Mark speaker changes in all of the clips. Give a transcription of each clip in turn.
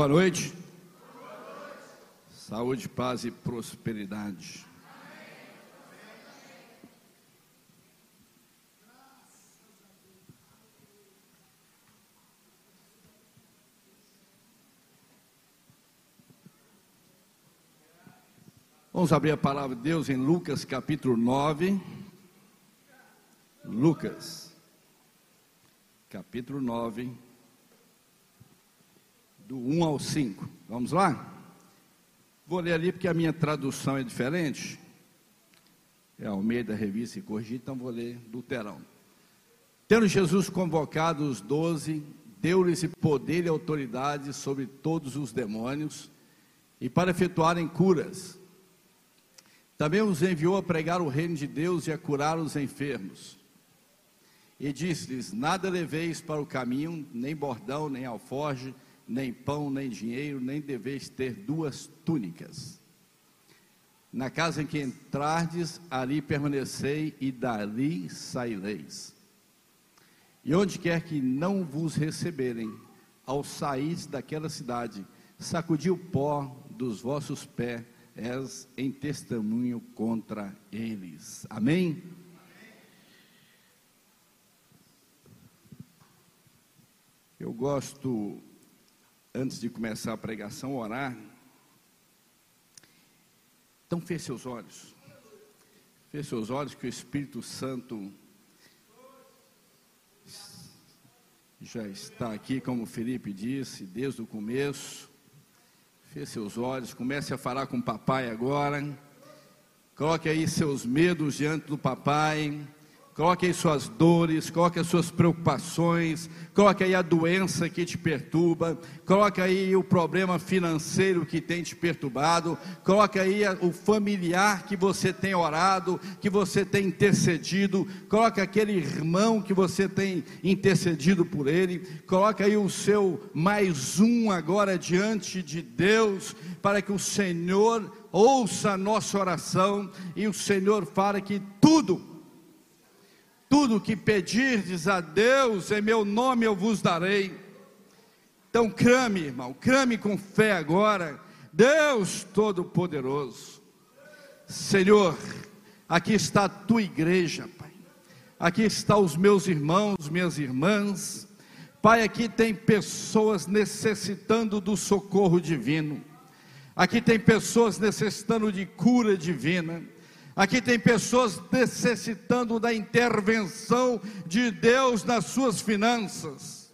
Speaker 1: Boa noite. Saúde, paz e prosperidade. Vamos abrir a palavra de Deus em Lucas capítulo 9. Lucas, capítulo 9, do 1 ao 5. Vamos lá? Vou ler ali porque a minha tradução é diferente. É ao meio da revista e corrigir, então vou ler do terão. Tendo Jesus convocado os doze, deu-lhes poder e autoridade sobre todos os demônios e para efetuarem curas também os enviou a pregar o reino de Deus e a curar os enfermos. E disse-lhes: Nada leveis para o caminho, nem bordão, nem alforge, nem pão, nem dinheiro, nem deveis ter duas túnicas. Na casa em que entrardes, ali permanecei e dali saireis. E onde quer que não vos receberem, ao sair daquela cidade, sacudi o pó dos vossos pés és em testemunho contra eles. Amém? Eu gosto, antes de começar a pregação, orar. Então, feche seus olhos. Feche seus olhos, que o Espírito Santo já está aqui, como Felipe disse, desde o começo. Feche seus olhos, comece a falar com o papai agora. Coloque aí seus medos diante do papai. Coloque aí suas dores, coloque as suas preocupações, coloque aí a doença que te perturba, coloque aí o problema financeiro que tem te perturbado, coloque aí o familiar que você tem orado, que você tem intercedido, coloque aquele irmão que você tem intercedido por ele, coloque aí o seu mais um agora diante de Deus, para que o Senhor ouça a nossa oração e o Senhor fale que tudo tudo que pedirdes a Deus, em meu nome eu vos darei. Então crame, irmão, crame com fé agora. Deus Todo-Poderoso, Senhor, aqui está a tua igreja, Pai. Aqui estão os meus irmãos, minhas irmãs. Pai, aqui tem pessoas necessitando do socorro divino. Aqui tem pessoas necessitando de cura divina. Aqui tem pessoas necessitando da intervenção de Deus nas suas finanças.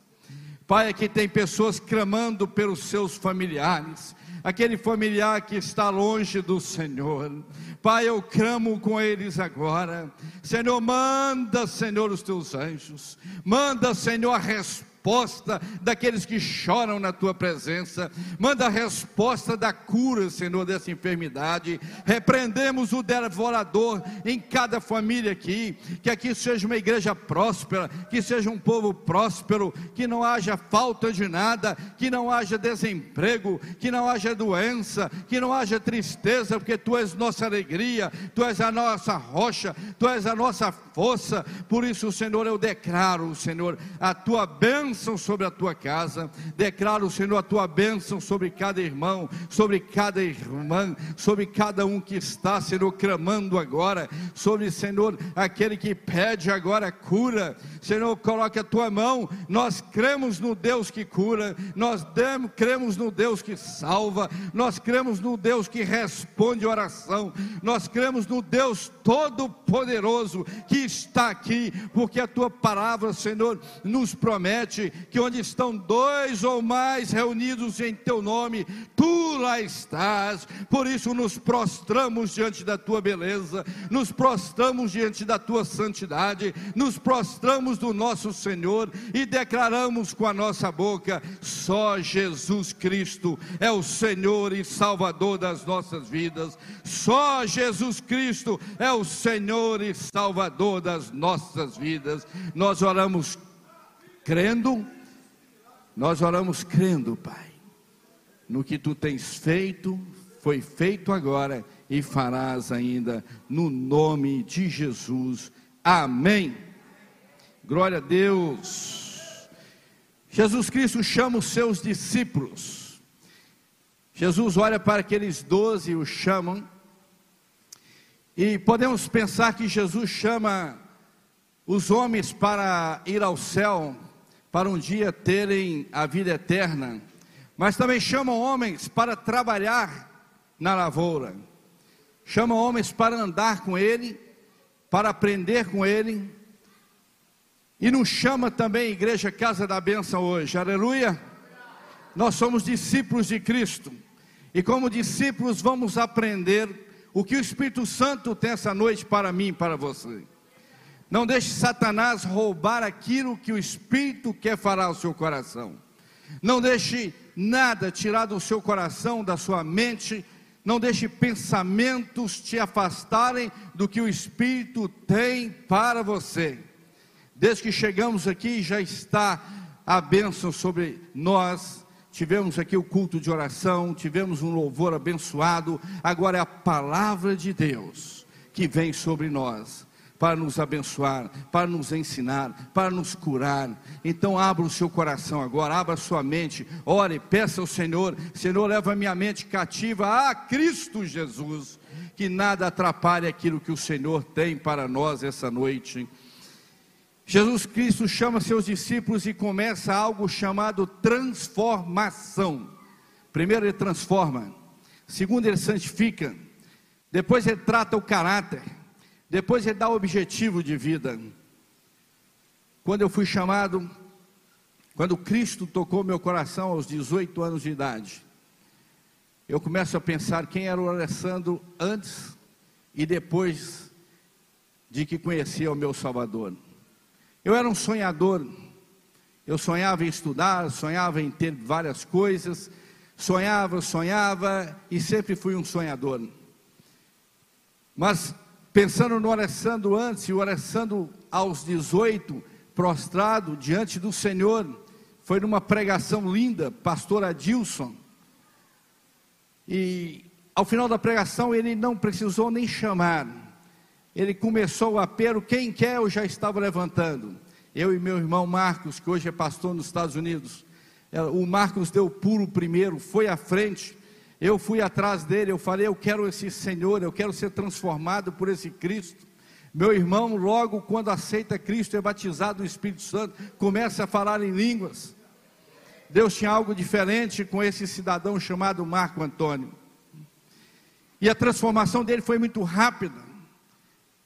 Speaker 1: Pai, aqui tem pessoas clamando pelos seus familiares, aquele familiar que está longe do Senhor. Pai, eu clamo com eles agora. Senhor, manda, Senhor, os teus anjos. Manda, Senhor, a resposta resposta daqueles que choram na tua presença, manda a resposta da cura, Senhor, dessa enfermidade. Repreendemos o devorador em cada família aqui, que aqui seja uma igreja próspera, que seja um povo próspero, que não haja falta de nada, que não haja desemprego, que não haja doença, que não haja tristeza, porque tu és nossa alegria, tu és a nossa rocha, tu és a nossa força. Por isso, Senhor, eu declaro, Senhor, a tua bênção bênção sobre a tua casa. Declaro, Senhor, a tua bênção sobre cada irmão, sobre cada irmã, sobre cada um que está, Senhor, clamando agora, sobre, Senhor, aquele que pede agora cura. Senhor, coloque a tua mão. Nós cremos no Deus que cura, nós cremos no Deus que salva, nós cremos no Deus que responde oração, nós cremos no Deus Todo-Poderoso que está aqui, porque a tua palavra, Senhor, nos promete que onde estão dois ou mais reunidos em teu nome, tu lá estás. Por isso nos prostramos diante da tua beleza, nos prostramos diante da tua santidade, nos prostramos do nosso Senhor e declaramos com a nossa boca: só Jesus Cristo é o Senhor e Salvador das nossas vidas. Só Jesus Cristo é o Senhor e Salvador das nossas vidas. Nós oramos crendo, nós oramos crendo, Pai, no que tu tens feito, foi feito agora e farás ainda, no nome de Jesus. Amém. Glória a Deus. Jesus Cristo chama os seus discípulos Jesus olha para aqueles doze e os chamam. E podemos pensar que Jesus chama os homens para ir ao céu, para um dia terem a vida eterna, mas também chama homens para trabalhar na lavoura, chama homens para andar com Ele, para aprender com Ele, e nos chama também, igreja Casa da Bênção hoje, aleluia. Nós somos discípulos de Cristo. E como discípulos vamos aprender o que o Espírito Santo tem essa noite para mim e para você. Não deixe Satanás roubar aquilo que o Espírito quer falar ao seu coração. Não deixe nada tirar do seu coração, da sua mente. Não deixe pensamentos te afastarem do que o Espírito tem para você. Desde que chegamos aqui já está a bênção sobre nós tivemos aqui o culto de oração, tivemos um louvor abençoado, agora é a palavra de Deus que vem sobre nós para nos abençoar, para nos ensinar, para nos curar. Então abra o seu coração agora, abra a sua mente, ore, peça ao Senhor, Senhor, leva a minha mente cativa a Cristo Jesus, que nada atrapalhe aquilo que o Senhor tem para nós essa noite. Jesus Cristo chama seus discípulos e começa algo chamado transformação. Primeiro, ele transforma. Segundo, ele santifica. Depois, ele trata o caráter. Depois, ele dá objetivo de vida. Quando eu fui chamado, quando Cristo tocou meu coração aos 18 anos de idade, eu começo a pensar quem era o Alessandro antes e depois de que conhecia o meu Salvador. Eu era um sonhador. Eu sonhava em estudar, sonhava em ter várias coisas, sonhava, sonhava e sempre fui um sonhador. Mas pensando no Alessandro antes e o Alessandro aos 18, prostrado diante do Senhor, foi numa pregação linda, pastor Adilson. E ao final da pregação ele não precisou nem chamar ele começou o apelo, quem quer eu já estava levantando. Eu e meu irmão Marcos, que hoje é pastor nos Estados Unidos. É, o Marcos deu pulo primeiro, foi à frente. Eu fui atrás dele, eu falei, eu quero esse Senhor, eu quero ser transformado por esse Cristo. Meu irmão, logo quando aceita Cristo, é batizado no Espírito Santo, começa a falar em línguas. Deus tinha algo diferente com esse cidadão chamado Marco Antônio. E a transformação dele foi muito rápida.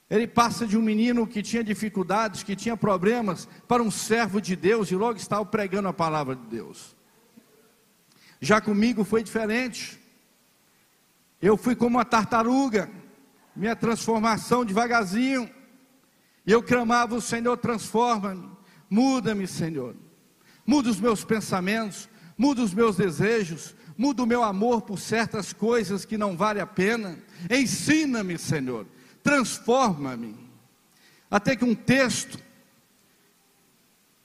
Speaker 1: Ele passa de um menino que tinha dificuldades, que tinha problemas, para um servo de Deus e logo estava pregando a palavra de Deus. Já comigo foi diferente. Eu fui como uma tartaruga, minha transformação devagarzinho. E eu clamava: O Senhor, transforma-me, muda-me, Senhor. Muda os meus pensamentos, muda os meus desejos, muda o meu amor por certas coisas que não vale a pena. Ensina-me, Senhor transforma-me. Até que um texto,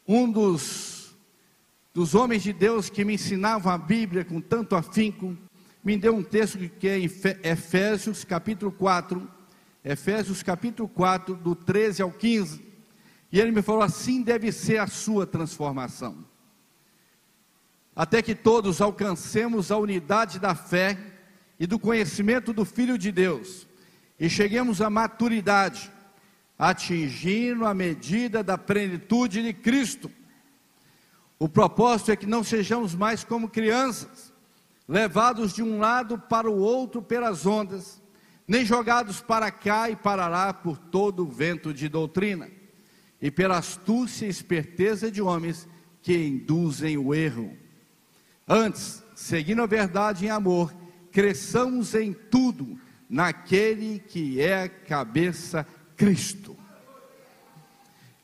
Speaker 1: um dos, dos homens de Deus que me ensinavam a Bíblia com tanto afinco, me deu um texto que é em Efésios capítulo 4, Efésios capítulo 4, do 13 ao 15, e ele me falou: assim deve ser a sua transformação, até que todos alcancemos a unidade da fé e do conhecimento do Filho de Deus e cheguemos à maturidade, atingindo a medida da plenitude de Cristo. O propósito é que não sejamos mais como crianças, levados de um lado para o outro pelas ondas, nem jogados para cá e para lá por todo o vento de doutrina, e pela astúcia e esperteza de homens que induzem o erro. Antes, seguindo a verdade em amor, cresçamos em tudo naquele que é cabeça Cristo.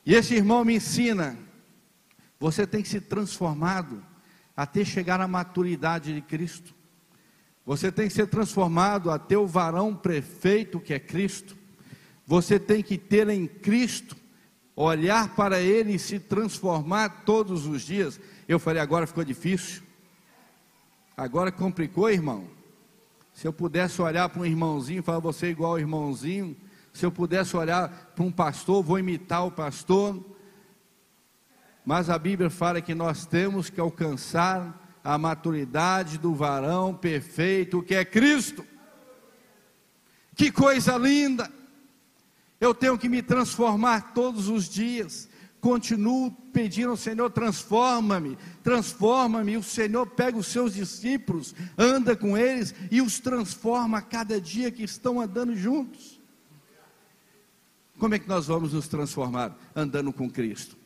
Speaker 1: E esse irmão me ensina: você tem que se transformado até chegar à maturidade de Cristo. Você tem que ser transformado até o varão prefeito que é Cristo. Você tem que ter em Cristo, olhar para Ele e se transformar todos os dias. Eu falei, agora ficou difícil. Agora complicou, irmão. Se eu pudesse olhar para um irmãozinho e falar, você é igual ao irmãozinho. Se eu pudesse olhar para um pastor, vou imitar o pastor. Mas a Bíblia fala que nós temos que alcançar a maturidade do varão perfeito que é Cristo. Que coisa linda! Eu tenho que me transformar todos os dias. Continuo pedindo ao Senhor: transforma-me, transforma-me. O Senhor pega os seus discípulos, anda com eles e os transforma a cada dia que estão andando juntos. Como é que nós vamos nos transformar? Andando com Cristo.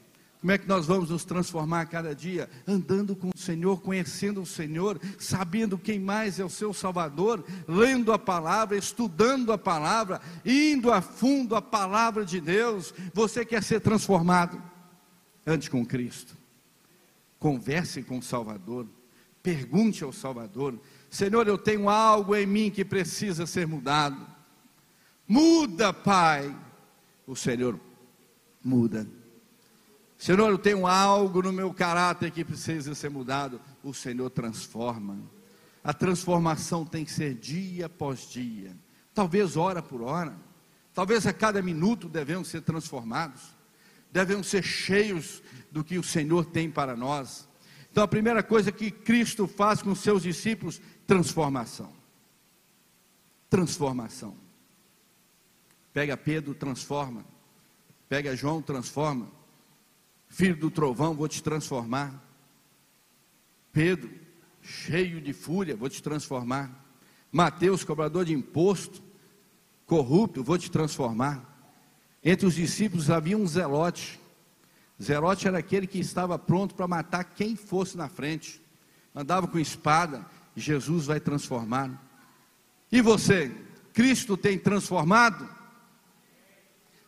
Speaker 1: Como é que nós vamos nos transformar a cada dia? Andando com o Senhor, conhecendo o Senhor, sabendo quem mais é o seu Salvador, lendo a palavra, estudando a palavra, indo a fundo a palavra de Deus. Você quer ser transformado? Ande com Cristo. Converse com o Salvador. Pergunte ao Salvador: Senhor, eu tenho algo em mim que precisa ser mudado. Muda, Pai. O Senhor muda. Senhor, eu tenho algo no meu caráter que precisa ser mudado. O Senhor transforma. A transformação tem que ser dia após dia, talvez hora por hora, talvez a cada minuto devemos ser transformados, devemos ser cheios do que o Senhor tem para nós. Então, a primeira coisa que Cristo faz com seus discípulos, transformação. Transformação. Pega Pedro, transforma. Pega João, transforma filho do trovão, vou te transformar. Pedro, cheio de fúria, vou te transformar. Mateus, cobrador de imposto, corrupto, vou te transformar. Entre os discípulos havia um zelote. Zelote era aquele que estava pronto para matar quem fosse na frente. Andava com espada, Jesus vai transformar. E você, Cristo tem transformado?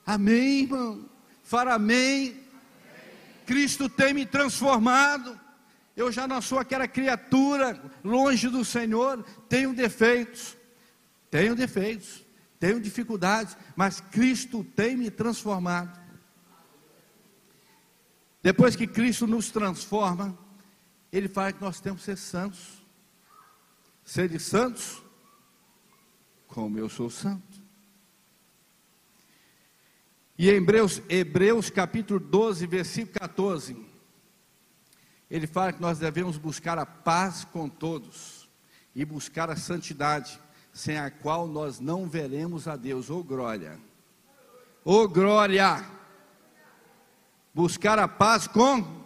Speaker 1: Amém, irmão. Fala amém. Cristo tem me transformado. Eu já não sou aquela criatura longe do Senhor, tenho defeitos, tenho defeitos, tenho dificuldades, mas Cristo tem me transformado. Depois que Cristo nos transforma, Ele fala que nós temos que ser santos. Ser de santos, como eu sou santo. E em Hebreus, Hebreus capítulo 12, versículo 14, ele fala que nós devemos buscar a paz com todos e buscar a santidade, sem a qual nós não veremos a Deus. Ô oh, glória! Ô oh, glória! Buscar a paz com.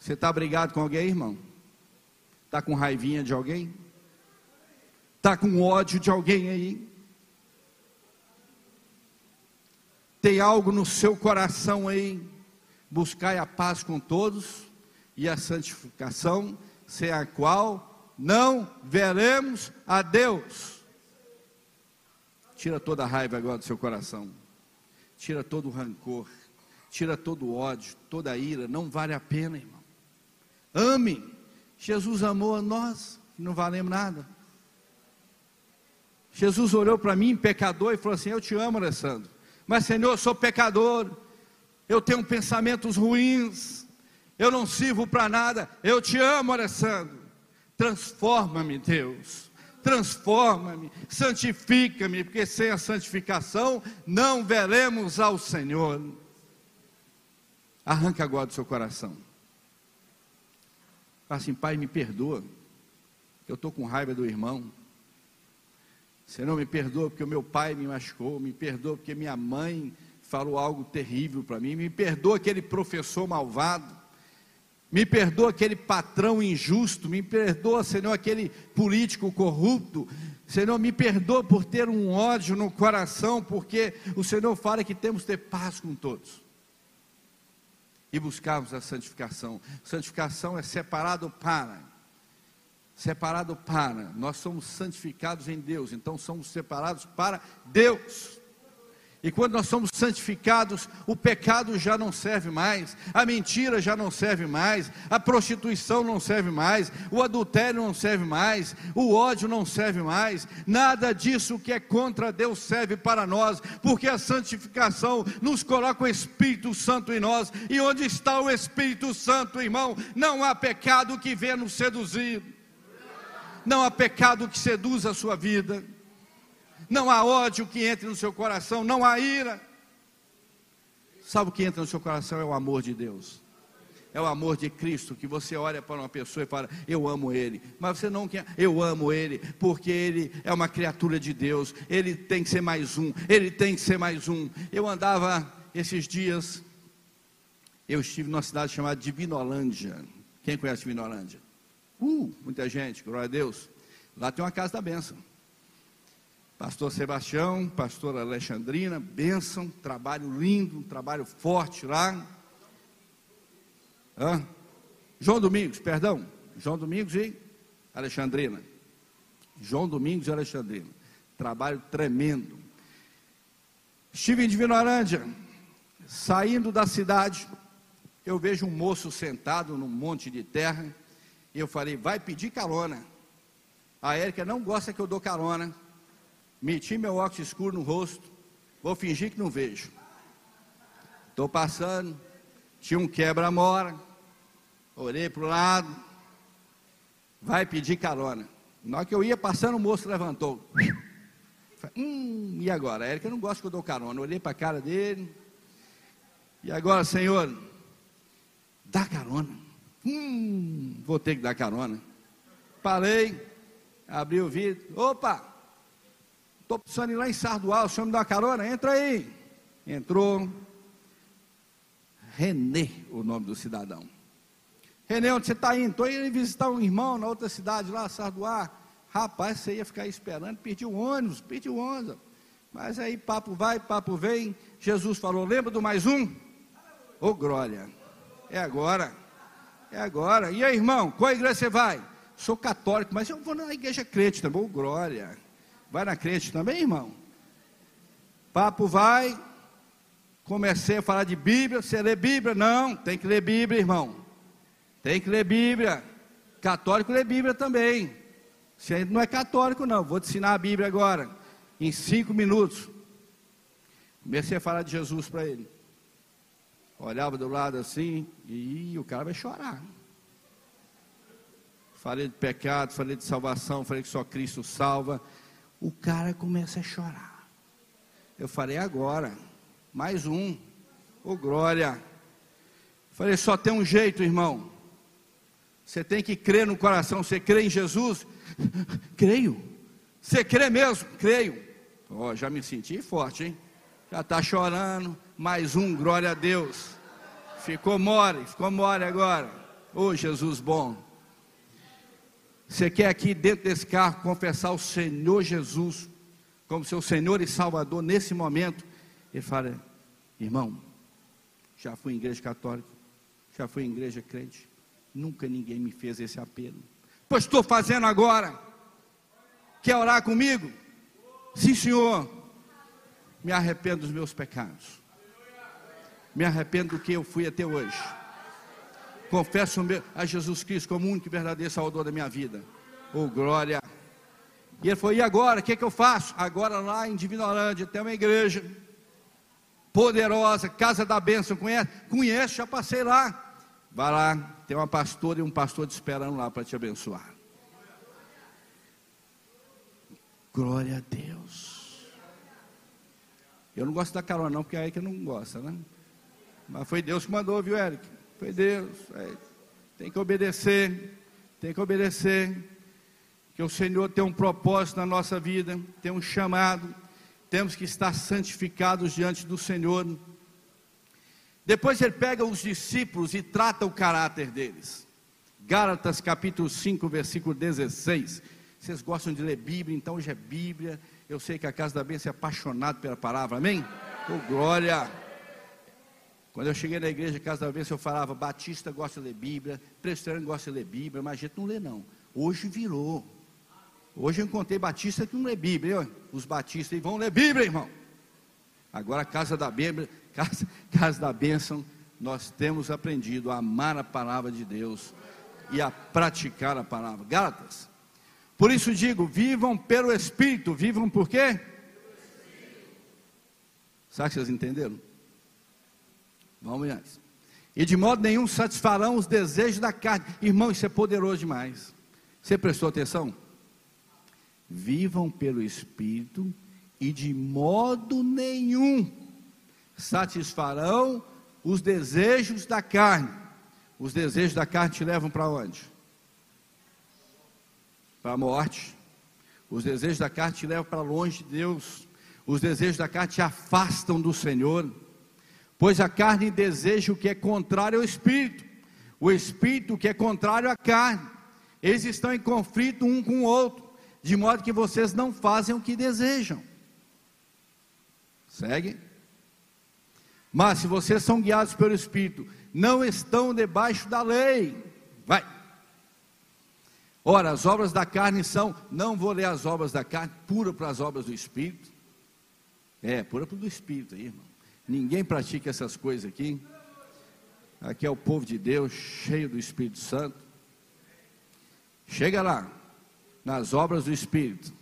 Speaker 1: Você está brigado com alguém, irmão? Está com raivinha de alguém? Está com ódio de alguém aí? Tem algo no seu coração aí, buscai a paz com todos e a santificação, sem a qual não veremos a Deus. Tira toda a raiva agora do seu coração, tira todo o rancor, tira todo o ódio, toda a ira, não vale a pena, irmão. Ame, Jesus amou a nós, que não valemos nada. Jesus olhou para mim, pecador, e falou assim: Eu te amo, Alessandro. Mas, Senhor, eu sou pecador, eu tenho pensamentos ruins, eu não sirvo para nada. Eu te amo, Alessandro. Transforma-me, Deus. Transforma-me, santifica-me, porque sem a santificação não veremos ao Senhor. Arranca agora do seu coração. Fala assim, Pai, me perdoa. Eu estou com raiva do irmão. Senhor, me perdoa porque o meu pai me machucou, me perdoa porque minha mãe falou algo terrível para mim, me perdoa aquele professor malvado, me perdoa aquele patrão injusto, me perdoa, Senhor, aquele político corrupto, Senhor, me perdoa por ter um ódio no coração, porque o Senhor fala que temos que ter paz com todos e buscarmos a santificação. Santificação é separado para separado para, nós somos santificados em Deus, então somos separados para Deus. E quando nós somos santificados, o pecado já não serve mais, a mentira já não serve mais, a prostituição não serve mais, o adultério não serve mais, o ódio não serve mais, nada disso que é contra Deus serve para nós, porque a santificação nos coloca o Espírito Santo em nós, e onde está o Espírito Santo, irmão, não há pecado que venha nos seduzir não há pecado que seduza a sua vida, não há ódio que entre no seu coração, não há ira. Sabe o que entra no seu coração? É o amor de Deus. é o amor de Cristo, que você olha para uma pessoa e fala, eu amo ele, mas você não quer, eu amo ele, porque ele é uma criatura de Deus, ele tem que ser mais um, ele tem que ser mais um. Eu andava esses dias, eu estive numa cidade chamada Divinolândia. Quem conhece Divinolândia? Uh, muita gente, glória a Deus. Lá tem uma casa da bênção. Pastor Sebastião, pastora Alexandrina, bênção, trabalho lindo, trabalho forte lá. Hã? João Domingos, perdão. João Domingos e Alexandrina. João Domingos e Alexandrina. Trabalho tremendo. Estive em Divinorândia, saindo da cidade, eu vejo um moço sentado num monte de terra, e eu falei, vai pedir carona. A Érica não gosta que eu dou carona. Meti meu óculos escuro no rosto, vou fingir que não vejo. Estou passando, tinha um quebra-mora, olhei para o lado, vai pedir carona. Na hora que eu ia passando, o moço levantou. Hum, e agora? A Érica não gosta que eu dou carona. Olhei para a cara dele. E agora, Senhor, dá carona. Hum, vou ter que dar carona. Parei, abri o vidro. Opa! Estou precisando ir lá em Sardual, o senhor me dá uma carona? Entra aí. Entrou. Renê, o nome do cidadão. Renê, onde você está indo? Estou indo visitar um irmão na outra cidade lá, Sarduá. Rapaz, você ia ficar esperando, perdi o ônibus, perdi o ônibus. Mas aí papo vai, papo vem. Jesus falou: lembra do mais um? Ô oh, glória, é agora, é agora. E aí, irmão, qual igreja você vai? Sou católico, mas eu vou na igreja crente também. Ô oh, glória, vai na crente também, irmão? Papo vai, comecei a falar de Bíblia. Você lê Bíblia? Não, tem que ler Bíblia, irmão. Tem que ler Bíblia. Católico lê Bíblia também. Você ainda não é católico, não. Vou te ensinar a Bíblia agora, em cinco minutos. Comecei a falar de Jesus para ele. Olhava do lado assim, e o cara vai chorar. Falei de pecado, falei de salvação, falei que só Cristo salva. O cara começa a chorar. Eu falei, agora, mais um. Ô oh, glória. Falei, só tem um jeito, irmão. Você tem que crer no coração. Você crê em Jesus? Creio. Você crê mesmo? Creio. Ó, oh, já me senti forte, hein? Já está chorando. Mais um, glória a Deus. Ficou mole, ficou mole agora. Ô oh, Jesus bom. Você quer aqui dentro desse carro confessar o Senhor Jesus como seu Senhor e Salvador nesse momento? Ele fala, irmão, já fui em igreja católica, já fui em igreja crente, nunca ninguém me fez esse apelo pois estou fazendo agora. Quer orar comigo? Sim, Senhor. Me arrependo dos meus pecados. Me arrependo do que eu fui até hoje. Confesso a Jesus Cristo como único e verdadeiro Salvador da minha vida. Oh, glória. E ele falou: e agora? O que, é que eu faço? Agora lá em Divinolândia tem uma igreja poderosa, Casa da Bênção. Conhece? Conhece, já passei lá. Vai lá, tem uma pastora e um pastor te esperando lá para te abençoar. Glória a Deus. Eu não gosto da carona, não, porque é aí que não gosta, né? Mas foi Deus que mandou, viu, Eric? Foi Deus. É. Tem que obedecer. Tem que obedecer. Que o Senhor tem um propósito na nossa vida, tem um chamado. Temos que estar santificados diante do Senhor depois ele pega os discípulos e trata o caráter deles. Gálatas capítulo 5, versículo 16. Vocês gostam de ler Bíblia, então hoje é Bíblia. Eu sei que a casa da bênção é apaixonado pela palavra, amém? Oh, glória! Quando eu cheguei na igreja Casa da Bênção, eu falava, Batista gosta de ler Bíblia, Presbiteriano gosta de ler Bíblia, mas a gente não lê não. Hoje virou. Hoje eu encontrei Batista que não lê Bíblia. Os batistas vão ler Bíblia, irmão. Agora Casa da Bíblia, casa, casa da bênção, nós temos aprendido a amar a palavra de Deus e a praticar a palavra. Gálatas. Por isso digo, vivam pelo Espírito. Vivam por quê? Sabe que vocês entenderam? Vamos antes. E de modo nenhum satisfarão os desejos da carne. Irmão, isso é poderoso demais. Você prestou atenção? Vivam pelo Espírito e de modo nenhum satisfarão os desejos da carne, Os desejos da carne te levam para onde? Para a morte. Os desejos da carne te levam para longe de Deus. Os desejos da carne te afastam do Senhor. Pois a carne deseja o que é contrário ao espírito, o espírito que é contrário à carne. Eles estão em conflito um com o outro, de modo que vocês não fazem o que desejam. Segue? Mas se vocês são guiados pelo Espírito, não estão debaixo da lei. Vai. Ora, as obras da carne são, não vou ler as obras da carne, pura para as obras do Espírito. É, pura para o Espírito aí, irmão. Ninguém pratica essas coisas aqui. Aqui é o povo de Deus, cheio do Espírito Santo. Chega lá, nas obras do Espírito.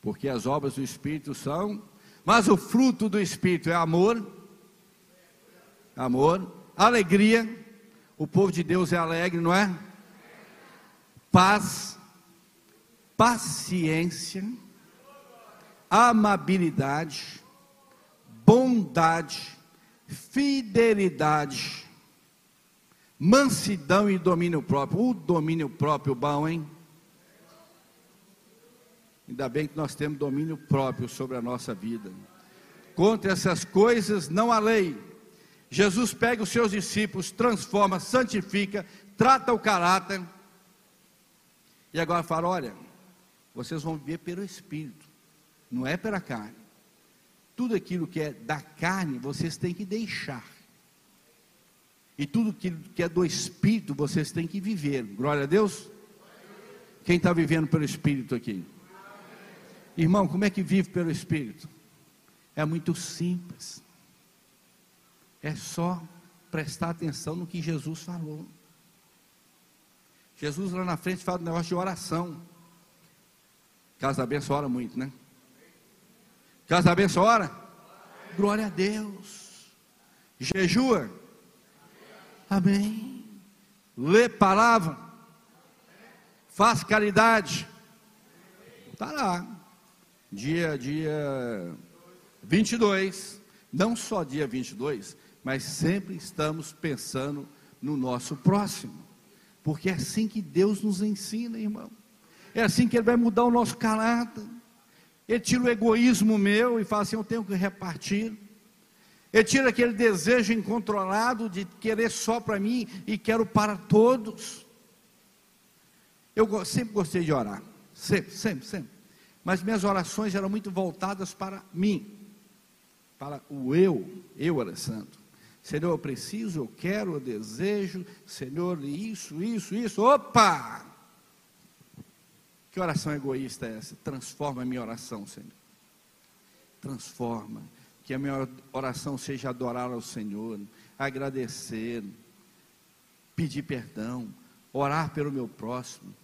Speaker 1: Porque as obras do Espírito são, mas o fruto do Espírito é amor, amor, alegria. O povo de Deus é alegre, não é? Paz, paciência, amabilidade, bondade, fidelidade, mansidão e domínio próprio. O domínio próprio bom, hein? Ainda bem que nós temos domínio próprio sobre a nossa vida. Contra essas coisas não há lei. Jesus pega os seus discípulos, transforma, santifica, trata o caráter. E agora fala: olha, vocês vão viver pelo Espírito, não é pela carne. Tudo aquilo que é da carne, vocês têm que deixar. E tudo aquilo que é do Espírito, vocês têm que viver. Glória a Deus. Quem está vivendo pelo Espírito aqui? Irmão, como é que vive pelo Espírito? É muito simples. É só prestar atenção no que Jesus falou. Jesus lá na frente fala do negócio de oração. Casa benção ora muito, né? Casa da benção ora? Glória a Deus. Jejua? Amém. Lê palavra? Faz caridade? Está lá dia, dia 22, não só dia 22, mas sempre estamos pensando no nosso próximo, porque é assim que Deus nos ensina, irmão. É assim que Ele vai mudar o nosso caráter. Ele tira o egoísmo meu e fala assim: eu tenho que repartir. Ele tira aquele desejo incontrolado de querer só para mim e quero para todos. Eu sempre gostei de orar, sempre, sempre, sempre mas minhas orações eram muito voltadas para mim, para o eu, eu era santo. Senhor, eu preciso, eu quero, eu desejo, Senhor, isso, isso, isso, opa! Que oração egoísta é essa? Transforma a minha oração, Senhor. Transforma. Que a minha oração seja adorar ao Senhor, agradecer, pedir perdão, orar pelo meu próximo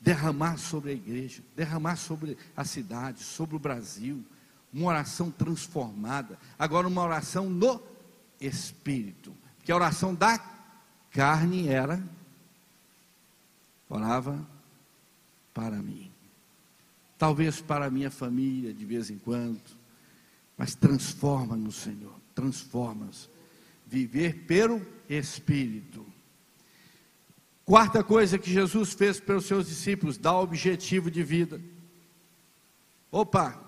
Speaker 1: derramar sobre a igreja, derramar sobre a cidade, sobre o Brasil, uma oração transformada, agora uma oração no Espírito, porque a oração da carne era, orava para mim, talvez para a minha família de vez em quando, mas transforma-nos, Senhor, transforma-nos, viver pelo Espírito, Quarta coisa que Jesus fez pelos seus discípulos, dá objetivo de vida. Opa,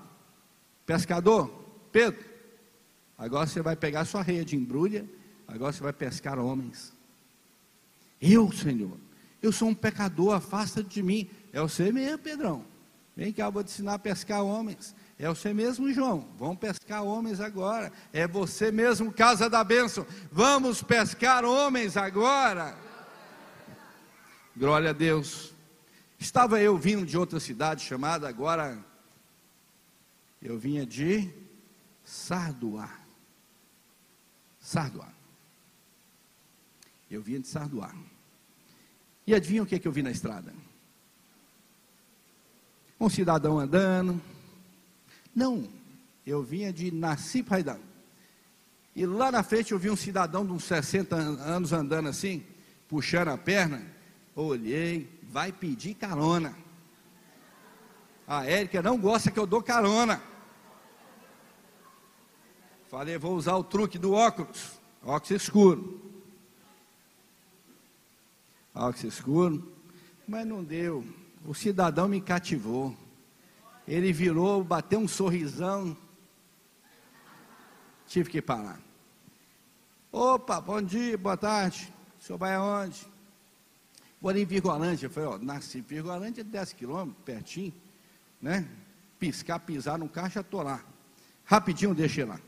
Speaker 1: pescador, Pedro, agora você vai pegar sua rede, embrulha, agora você vai pescar homens. Eu, Senhor, eu sou um pecador, afasta de mim. É você mesmo, Pedrão. Vem cá, eu vou te ensinar a pescar homens. É você mesmo, João. Vamos pescar homens agora. É você mesmo, casa da bênção. Vamos pescar homens agora. Glória a Deus. Estava eu vindo de outra cidade chamada agora, eu vinha de Sarduá. Sarduá. Eu vinha de Sarduá. E adivinha o que, é que eu vi na estrada? Um cidadão andando. Não, eu vinha de Nassip Raidan. E lá na frente eu vi um cidadão de uns 60 anos andando assim, puxando a perna. Olhei, vai pedir carona. A Érica não gosta que eu dou carona. Falei, vou usar o truque do óculos. óxido escuro. Óxido escuro. Mas não deu. O cidadão me cativou. Ele virou, bateu um sorrisão. Tive que parar. Opa, bom dia, boa tarde. O senhor vai aonde? Ali em Virgolândia. Eu falei, ó, nasci em Virgolândia, 10 quilômetros, pertinho, né? Piscar, pisar no carro, já estou lá. Rapidinho deixei lá.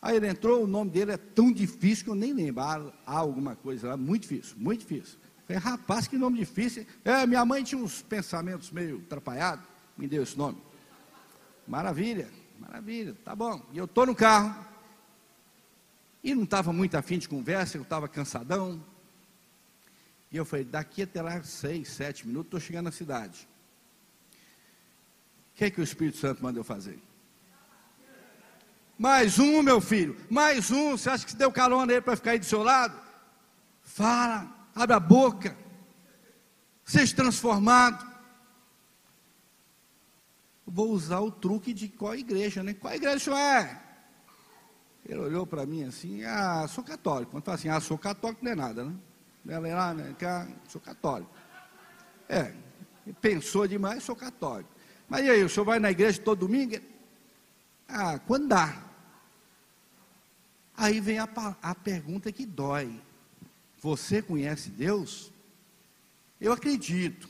Speaker 1: Aí ele entrou, o nome dele é tão difícil que eu nem lembro. Há alguma coisa lá, muito difícil, muito difícil. Falei, rapaz, que nome difícil. É, minha mãe tinha uns pensamentos meio atrapalhados, me deu esse nome. Maravilha, maravilha, tá bom. E eu estou no carro, e não estava muito afim de conversa, eu estava cansadão. E eu falei, daqui até lá seis, sete minutos, estou chegando na cidade. O que é que o Espírito Santo mandou fazer? Mais um, meu filho, mais um. Você acha que você deu carona aí para ficar aí do seu lado? Fala, abre a boca, seja transformado. Vou usar o truque de qual igreja, né? Qual igreja o senhor é? Ele olhou para mim assim, ah, sou católico. Quando fala assim, ah, sou católico não é nada, né? Ela é lá, né? Sou católico. É, pensou demais, sou católico. Mas e aí, o senhor vai na igreja todo domingo? Ah, quando dá. Aí vem a, a pergunta que dói. Você conhece Deus? Eu acredito.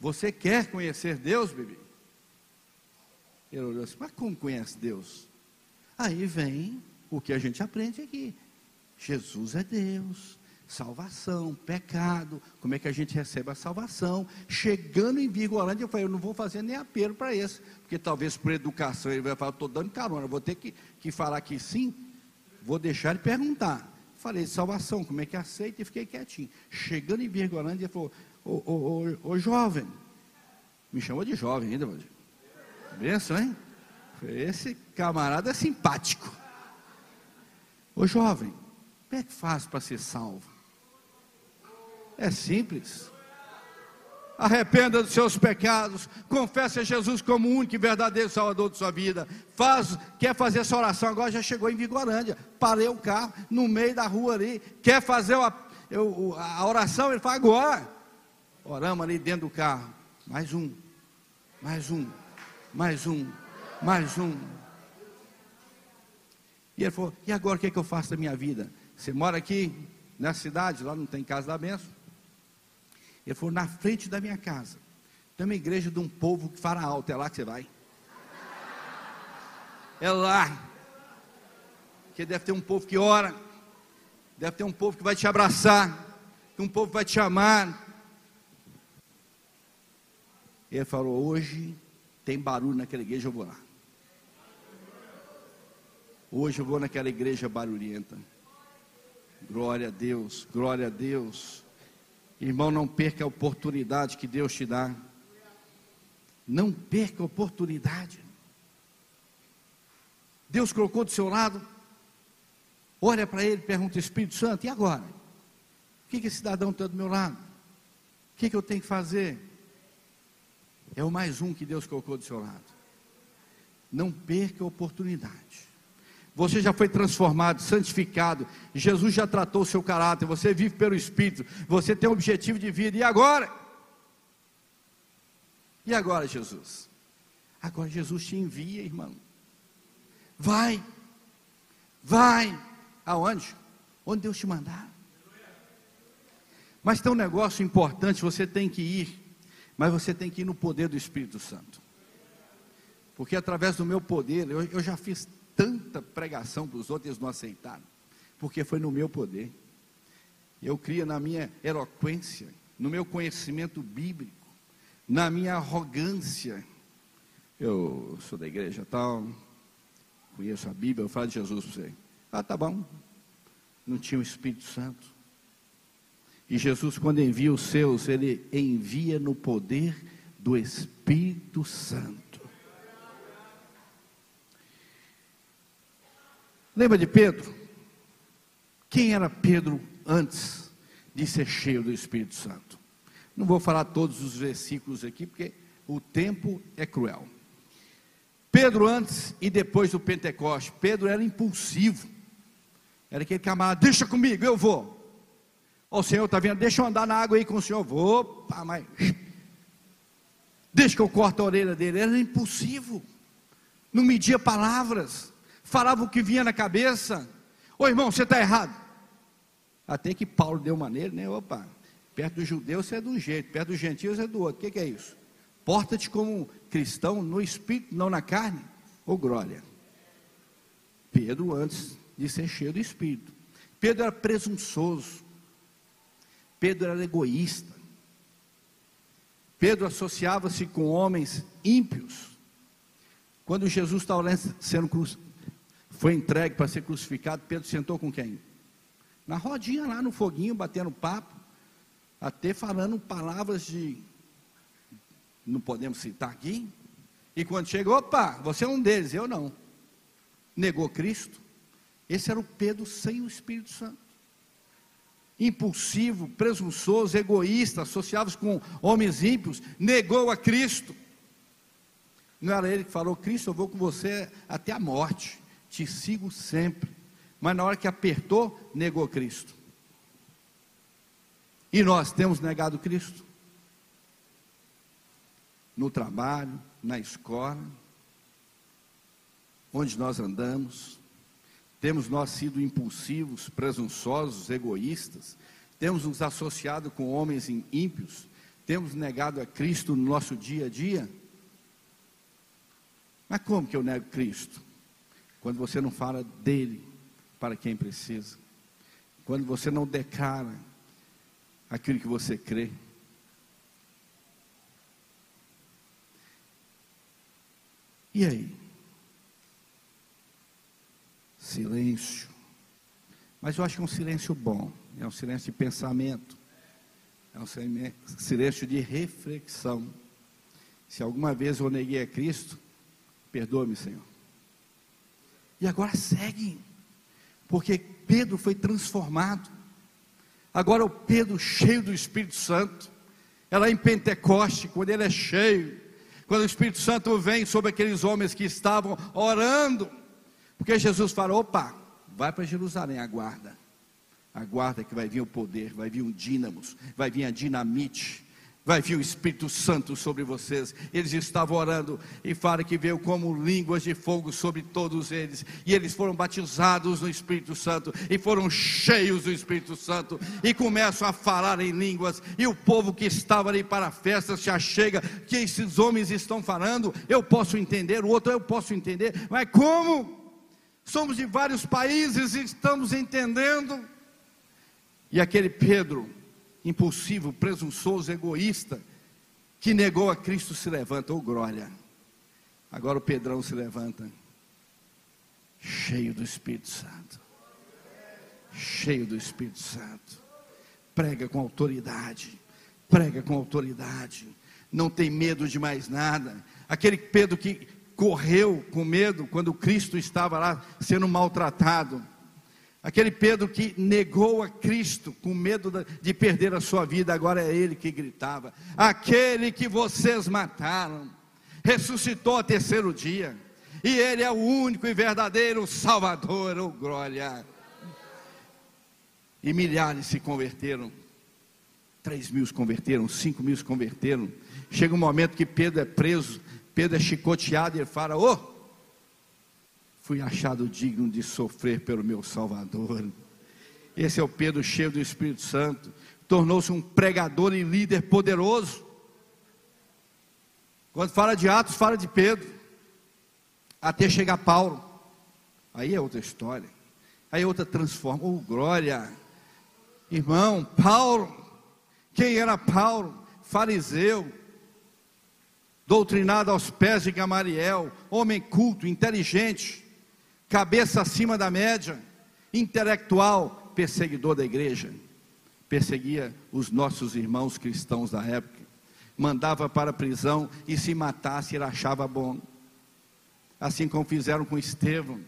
Speaker 1: Você quer conhecer Deus, bebê? Ele olhou assim, mas como conhece Deus? Aí vem o que a gente aprende aqui. Jesus é Deus, salvação, pecado, como é que a gente recebe a salvação. Chegando em Virgolândia, eu falei, eu não vou fazer nem apelo para esse, porque talvez por educação ele vai falar, estou dando carona, vou ter que, que falar que sim, vou deixar ele perguntar. Falei, salvação, como é que aceita? E fiquei quietinho. Chegando em Virgolândia, ele falou, ô, ô, ô, ô jovem, me chamou de jovem ainda, benção, hein? Esse camarada é simpático. Ô jovem, como é que faz para ser salvo? É simples. Arrependa dos seus pecados, confesse a Jesus como o único e verdadeiro Salvador de sua vida. Faz, quer fazer essa oração agora já chegou em Vigorândia. Parei o carro no meio da rua ali. Quer fazer a, a oração? Ele fala agora. Oramos ali dentro do carro. Mais um, mais um, mais um, mais um. E ele falou: E agora o que, é que eu faço da minha vida? Você mora aqui na cidade, lá não tem casa da benção. Ele falou: Na frente da minha casa tem uma igreja de um povo que fala alto. É lá que você vai? É lá. Que deve ter um povo que ora, deve ter um povo que vai te abraçar, que um povo vai te amar. Ele falou: Hoje tem barulho naquela igreja, eu vou lá. Hoje eu vou naquela igreja barulhenta. Glória a Deus, glória a Deus. Irmão, não perca a oportunidade que Deus te dá. Não perca a oportunidade. Deus colocou do seu lado. Olha para ele, pergunta: Espírito Santo, e agora? O que, que esse cidadão está do meu lado? O que, que eu tenho que fazer? É o mais um que Deus colocou do seu lado. Não perca a oportunidade. Você já foi transformado, santificado. Jesus já tratou o seu caráter. Você vive pelo Espírito. Você tem um objetivo de vida. E agora? E agora, Jesus? Agora Jesus te envia, irmão. Vai. Vai. Aonde? Onde Deus te mandar. Mas tem um negócio importante, você tem que ir, mas você tem que ir no poder do Espírito Santo. Porque através do meu poder, eu, eu já fiz tanta pregação para os outros, eles não aceitaram, porque foi no meu poder. Eu cria na minha eloquência, no meu conhecimento bíblico, na minha arrogância. Eu sou da igreja tal, conheço a Bíblia, eu falo de Jesus para você. Ah, tá bom. Não tinha o Espírito Santo. E Jesus, quando envia os seus, ele envia no poder do Espírito Santo. Lembra de Pedro? Quem era Pedro antes de ser cheio do Espírito Santo? Não vou falar todos os versículos aqui, porque o tempo é cruel. Pedro antes e depois do Pentecoste, Pedro era impulsivo. Era aquele camarada, deixa comigo, eu vou. Ó, o Senhor está vendo, deixa eu andar na água aí com o Senhor. Vou, pá, mas. Deixa que eu corte a orelha dele. Era impulsivo. Não media palavras. Falava o que vinha na cabeça. Ô irmão, você está errado. Até que Paulo deu maneira, né? Opa, perto dos judeus você é de um jeito, perto dos gentios é do outro. O que, que é isso? Porta-te como cristão no espírito, não na carne. Ô glória. Pedro, antes de ser cheio do espírito. Pedro era presunçoso. Pedro era egoísta. Pedro associava-se com homens ímpios. Quando Jesus estava sendo foi entregue para ser crucificado, Pedro sentou com quem? Na rodinha lá no foguinho, batendo papo, até falando palavras de não podemos citar aqui. E quando chegou, opa, você é um deles, eu não. Negou Cristo. Esse era o Pedro sem o Espírito Santo. Impulsivo, presunçoso, egoísta, associava-se com homens ímpios, negou a Cristo. Não era ele que falou, Cristo, eu vou com você até a morte, te sigo sempre. Mas na hora que apertou, negou Cristo. E nós temos negado Cristo? no trabalho, na escola, onde nós andamos. Temos nós sido impulsivos, presunçosos, egoístas, temos nos associado com homens ímpios, temos negado a Cristo no nosso dia a dia. Mas como que eu nego Cristo? Quando você não fala dele para quem precisa, quando você não declara aquilo que você crê. E aí? Silêncio. Mas eu acho que é um silêncio bom, é um silêncio de pensamento, é um silêncio de reflexão. Se alguma vez eu neguei a Cristo, perdoa-me, Senhor. E agora segue, porque Pedro foi transformado. Agora o Pedro cheio do Espírito Santo. Ela em Pentecoste, quando ele é cheio, quando o Espírito Santo vem sobre aqueles homens que estavam orando, porque Jesus falou: opa, vai para Jerusalém, aguarda, aguarda que vai vir o poder, vai vir um dínamos, vai vir a dinamite, vai vir o Espírito Santo sobre vocês. Eles estavam orando e fala que veio como línguas de fogo sobre todos eles, e eles foram batizados no Espírito Santo e foram cheios do Espírito Santo e começam a falar em línguas. E o povo que estava ali para a festa se achega que esses homens estão falando. Eu posso entender, o outro eu posso entender, mas como? Somos de vários países e estamos entendendo. E aquele Pedro impulsivo, presunçoso, egoísta, que negou a Cristo se levanta, oh glória. Agora o Pedrão se levanta, cheio do Espírito Santo, cheio do Espírito Santo, prega com autoridade, prega com autoridade, não tem medo de mais nada. Aquele Pedro que correu com medo quando Cristo estava lá sendo maltratado, Aquele Pedro que negou a Cristo com medo de perder a sua vida, agora é ele que gritava: Aquele que vocês mataram, ressuscitou ao terceiro dia, e ele é o único e verdadeiro Salvador, oh glória. E milhares se converteram, três mil se converteram, cinco mil se converteram. Chega um momento que Pedro é preso, Pedro é chicoteado e ele fala: Ô, oh, fui achado digno de sofrer pelo meu Salvador. Esse é o Pedro cheio do Espírito Santo, tornou-se um pregador e líder poderoso. Quando fala de Atos, fala de Pedro, até chegar Paulo. Aí é outra história. Aí é outra transforma. Oh, glória! Irmão, Paulo, quem era Paulo? Fariseu, doutrinado aos pés de Gamaliel, homem culto, inteligente, cabeça acima da média, intelectual, perseguidor da igreja. Perseguia os nossos irmãos cristãos da época, mandava para a prisão e se matasse ele achava bom. Assim como fizeram com Estevão,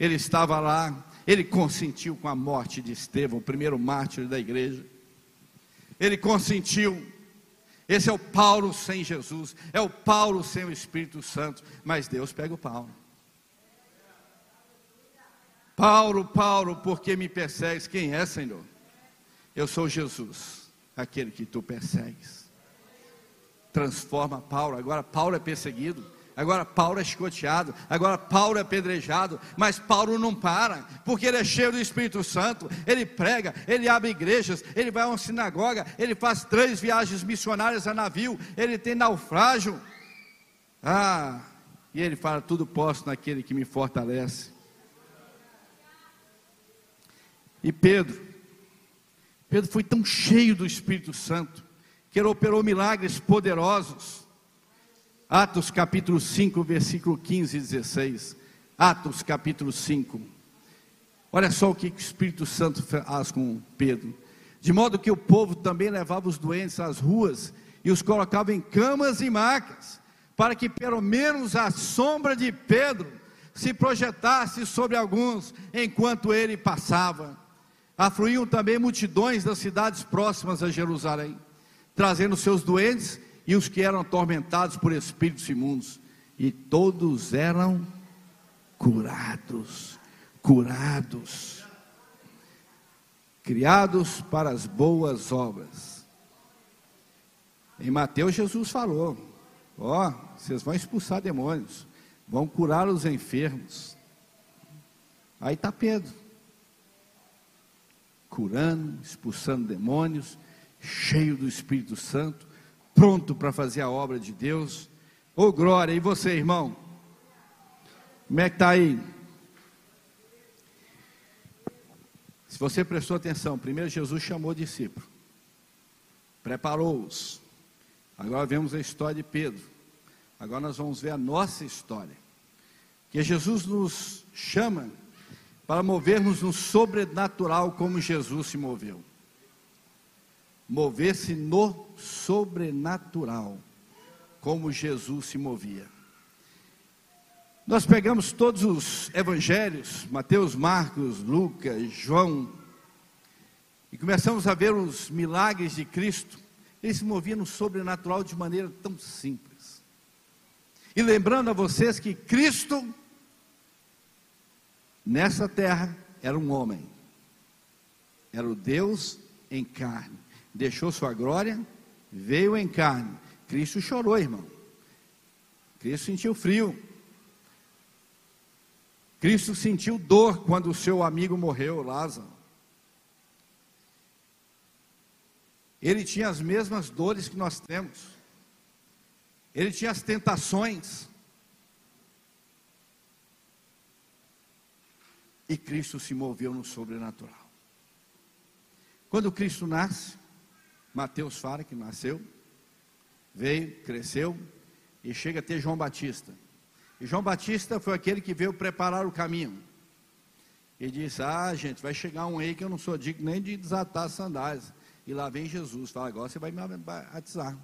Speaker 1: ele estava lá, ele consentiu com a morte de Estevão, o primeiro mártir da igreja. Ele consentiu. Esse é o Paulo sem Jesus, é o Paulo sem o Espírito Santo, mas Deus pega o Paulo. Paulo, Paulo, por que me persegues? Quem é, Senhor? Eu sou Jesus, aquele que tu persegues. Transforma Paulo. Agora Paulo é perseguido. Agora Paulo é chicoteado, agora Paulo é apedrejado, mas Paulo não para, porque ele é cheio do Espírito Santo, ele prega, ele abre igrejas, ele vai a uma sinagoga, ele faz três viagens missionárias a navio, ele tem naufrágio. Ah, e ele fala: tudo posso naquele que me fortalece. E Pedro, Pedro foi tão cheio do Espírito Santo, que ele operou milagres poderosos. Atos capítulo 5, versículo 15 e 16. Atos capítulo 5. Olha só o que o Espírito Santo faz com Pedro. De modo que o povo também levava os doentes às ruas e os colocava em camas e macas, para que pelo menos a sombra de Pedro se projetasse sobre alguns enquanto ele passava. Afluíam também multidões das cidades próximas a Jerusalém, trazendo seus doentes e os que eram atormentados por espíritos imundos, e todos eram curados, curados, criados para as boas obras. Em Mateus, Jesus falou: Ó, oh, vocês vão expulsar demônios, vão curar os enfermos. Aí está Pedro curando, expulsando demônios, cheio do Espírito Santo, pronto para fazer a obra de Deus. Ô oh, glória! E você, irmão? Como é que está aí? Se você prestou atenção, primeiro Jesus chamou discípulo, preparou-os. Agora vemos a história de Pedro. Agora nós vamos ver a nossa história. Que Jesus nos chama para movermos no sobrenatural como Jesus se moveu. Mover-se no sobrenatural, como Jesus se movia. Nós pegamos todos os evangelhos, Mateus, Marcos, Lucas, João, e começamos a ver os milagres de Cristo. Ele se movia no sobrenatural de maneira tão simples. E lembrando a vocês que Cristo Nessa terra era um homem, era o Deus em carne, deixou sua glória, veio em carne. Cristo chorou, irmão. Cristo sentiu frio. Cristo sentiu dor quando o seu amigo morreu, Lázaro. Ele tinha as mesmas dores que nós temos. Ele tinha as tentações. E Cristo se moveu no sobrenatural. Quando Cristo nasce, Mateus fala que nasceu, veio, cresceu e chega a ter João Batista. E João Batista foi aquele que veio preparar o caminho. E disse: Ah, gente, vai chegar um aí que eu não sou digno nem de desatar as sandálias. E lá vem Jesus, fala: Agora você vai me batizar.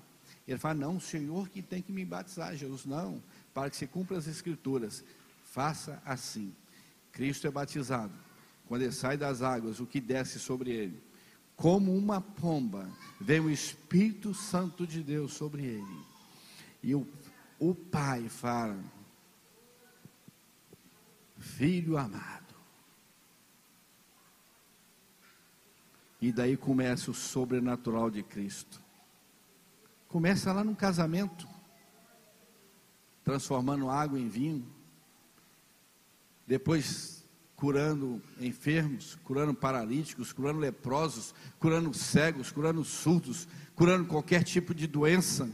Speaker 1: Ele fala: Não, o Senhor que tem que me batizar. Jesus, não, para que se cumpra as Escrituras, faça assim. Cristo é batizado. Quando ele sai das águas, o que desce sobre ele? Como uma pomba, vem o Espírito Santo de Deus sobre ele. E o, o Pai fala: Filho amado. E daí começa o sobrenatural de Cristo. Começa lá no casamento, transformando água em vinho depois curando enfermos, curando paralíticos, curando leprosos, curando cegos, curando surdos, curando qualquer tipo de doença.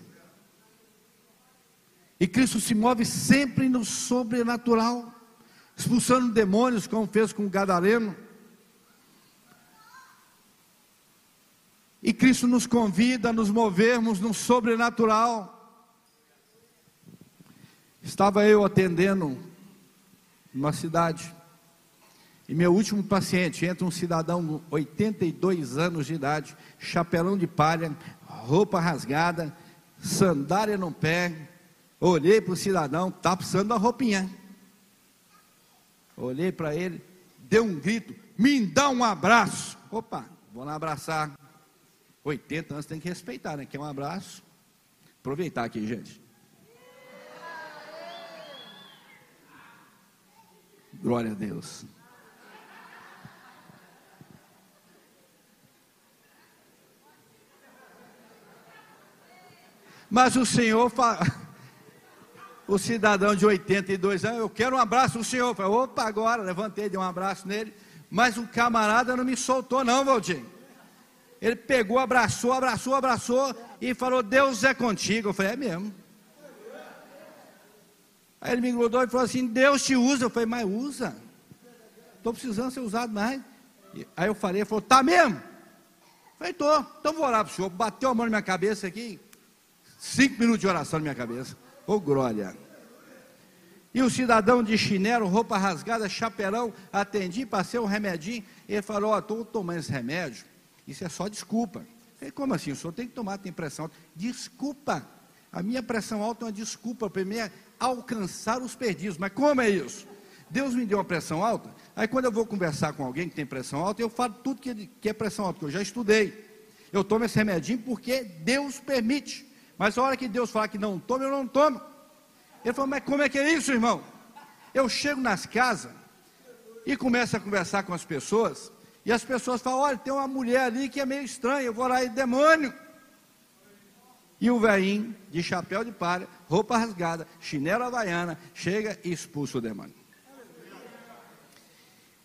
Speaker 1: E Cristo se move sempre no sobrenatural, expulsando demônios, como fez com o Gadareno. E Cristo nos convida a nos movermos no sobrenatural. Estava eu atendendo numa cidade. E meu último paciente entra um cidadão, 82 anos de idade, chapelão de palha, roupa rasgada, sandália no pé. Olhei para o cidadão, está precisando da roupinha. Olhei para ele, deu um grito, me dá um abraço. Opa, vou lá abraçar. 80 anos tem que respeitar, né? Quer um abraço? Aproveitar aqui, gente. Glória a Deus. Mas o senhor fala, o cidadão de 82 anos, eu quero um abraço O senhor. Fala, opa, agora, levantei, dei um abraço nele. Mas o camarada não me soltou, não, Valdir. Ele pegou, abraçou, abraçou, abraçou e falou: Deus é contigo. Eu falei: é mesmo. Aí ele me grudou e falou assim: Deus te usa. Eu falei: Mas usa. Estou precisando ser usado mais. Aí eu falei: Ele falou: Tá mesmo? Eu falei: Tô. Então vou orar para o senhor. Bateu a mão na minha cabeça aqui. Cinco minutos de oração na minha cabeça. Ô oh, glória. E o cidadão de chinelo, roupa rasgada, chapeirão, atendi, passei um remedinho. Ele falou: Ó, oh, estou tomando esse remédio isso é só desculpa. falei, como assim? O senhor tem que tomar, tem pressão alta. Desculpa. A minha pressão alta é uma desculpa é alcançar os perdidos. Mas como é isso? Deus me deu uma pressão alta. Aí quando eu vou conversar com alguém que tem pressão alta, eu falo tudo que, que é pressão alta, que eu já estudei. Eu tomo esse remedinho porque Deus permite. Mas a hora que Deus fala que não tome, eu não tomo. Ele falou, mas como é que é isso, irmão? Eu chego nas casas e começo a conversar com as pessoas. E as pessoas falam: olha, tem uma mulher ali que é meio estranha, eu vou lá e demônio. E o velhinho, de chapéu de palha, roupa rasgada, chinelo havaiana, chega e expulsa o demônio.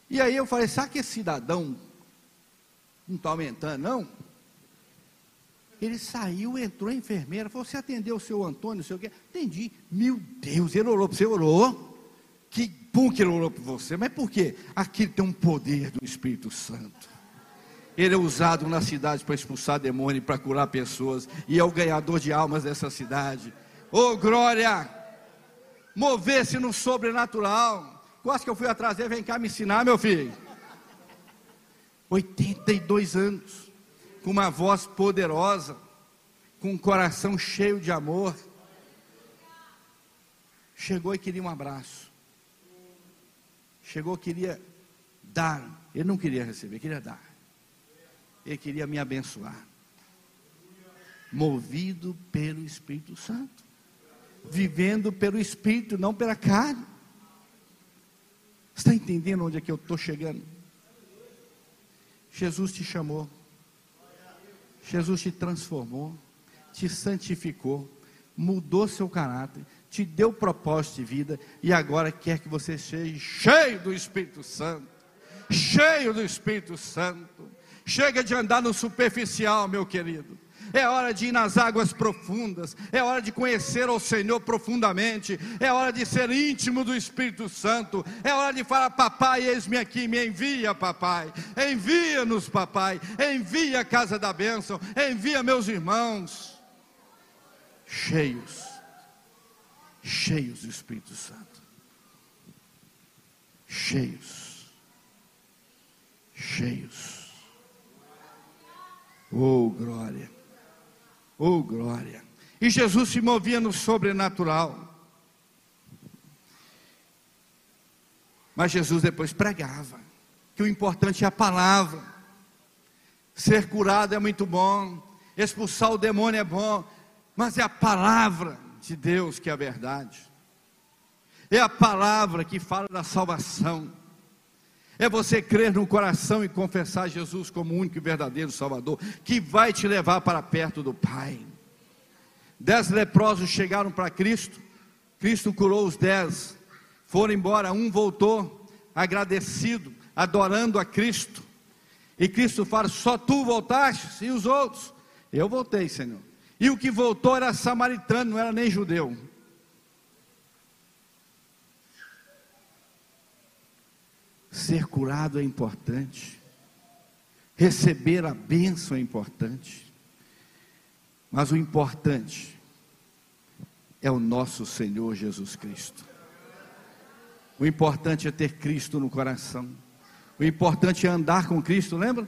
Speaker 1: E aí eu falei: sabe que esse cidadão não está aumentando, não? Ele saiu, entrou a enfermeira, falou: Você atendeu o seu Antônio, o quê? Atendi. Meu Deus, ele orou para você, orou. Que bom que ele orou por você, mas por quê? Aqui tem um poder do Espírito Santo. Ele é usado na cidade para expulsar demônio, para curar pessoas, e é o ganhador de almas dessa cidade. Oh, glória! Mover-se no sobrenatural. Quase que eu fui atrás dele, vem cá me ensinar, meu filho. 82 anos, com uma voz poderosa, com um coração cheio de amor. Chegou e queria um abraço. Chegou, queria dar. Ele não queria receber, queria dar. Ele queria me abençoar. Movido pelo Espírito Santo. Vivendo pelo Espírito, não pela carne. Está entendendo onde é que eu estou chegando? Jesus te chamou. Jesus te transformou, te santificou, mudou seu caráter, te deu propósito de vida e agora quer que você seja cheio do Espírito Santo. Cheio do Espírito Santo. Chega de andar no superficial, meu querido. É hora de ir nas águas profundas, é hora de conhecer o Senhor profundamente, é hora de ser íntimo do Espírito Santo, é hora de falar: Papai, eis-me aqui, me envia, Papai, envia-nos, Papai, envia a casa da bênção, envia meus irmãos, cheios cheios do Espírito Santo. Cheios. Cheios. Oh, glória. Oh, glória. E Jesus se movia no sobrenatural. Mas Jesus depois pregava que o importante é a palavra. Ser curado é muito bom, expulsar o demônio é bom, mas é a palavra de Deus que é a verdade. É a palavra que fala da salvação. É você crer no coração e confessar Jesus como único e verdadeiro Salvador, que vai te levar para perto do Pai. Dez leprosos chegaram para Cristo, Cristo curou os dez, foram embora, um voltou agradecido, adorando a Cristo. E Cristo fala: Só tu voltaste, e os outros? Eu voltei, Senhor. E o que voltou era samaritano, não era nem judeu. Ser curado é importante. Receber a bênção é importante. Mas o importante é o nosso Senhor Jesus Cristo. O importante é ter Cristo no coração. O importante é andar com Cristo, lembra?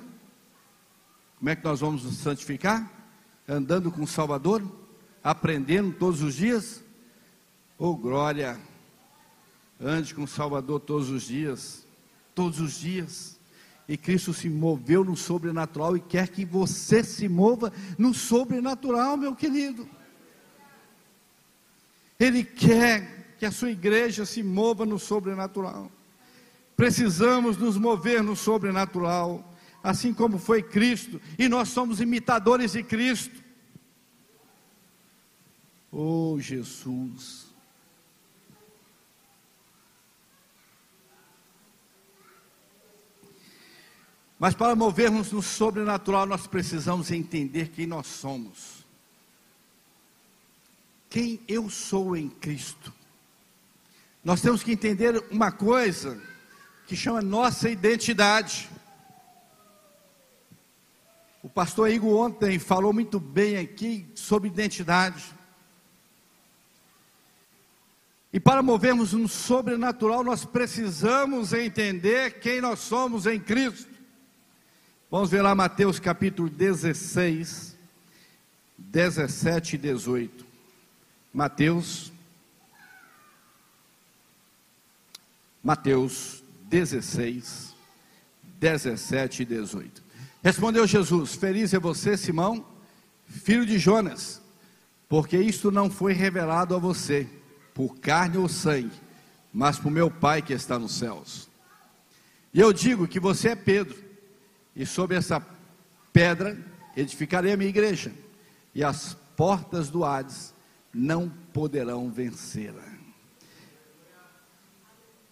Speaker 1: Como é que nós vamos nos santificar? andando com o Salvador, aprendendo todos os dias. Oh glória! Ande com o Salvador todos os dias, todos os dias. E Cristo se moveu no sobrenatural e quer que você se mova no sobrenatural, meu querido. Ele quer que a sua igreja se mova no sobrenatural. Precisamos nos mover no sobrenatural assim como foi Cristo, e nós somos imitadores de Cristo. Oh, Jesus. Mas para movermos no sobrenatural, nós precisamos entender quem nós somos. Quem eu sou em Cristo. Nós temos que entender uma coisa que chama nossa identidade. O pastor Igor ontem falou muito bem aqui sobre identidade. E para movermos no sobrenatural, nós precisamos entender quem nós somos em Cristo. Vamos ver lá Mateus capítulo 16, 17 e 18. Mateus, Mateus 16, 17 e 18. Respondeu Jesus: Feliz é você, Simão, filho de Jonas, porque isto não foi revelado a você por carne ou sangue, mas por meu Pai que está nos céus. E eu digo que você é Pedro, e sobre essa pedra edificarei a minha igreja, e as portas do Hades não poderão vencê-la.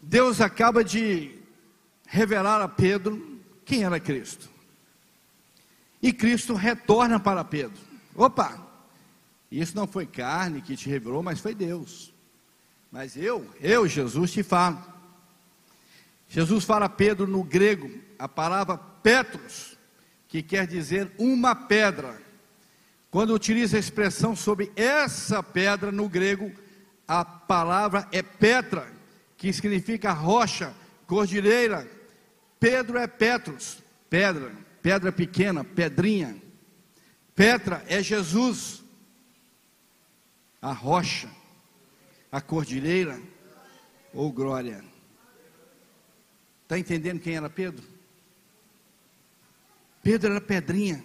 Speaker 1: Deus acaba de revelar a Pedro quem era Cristo. E Cristo retorna para Pedro. Opa! Isso não foi carne que te revelou, mas foi Deus. Mas eu, eu, Jesus, te falo. Jesus fala a Pedro no grego a palavra Petros, que quer dizer uma pedra. Quando utiliza a expressão sobre essa pedra no grego, a palavra é Petra, que significa rocha, cordilheira. Pedro é Petros, pedra pedra pequena, pedrinha. Petra é Jesus, a rocha, a cordilheira ou glória. Está entendendo quem era Pedro? Pedro era pedrinha.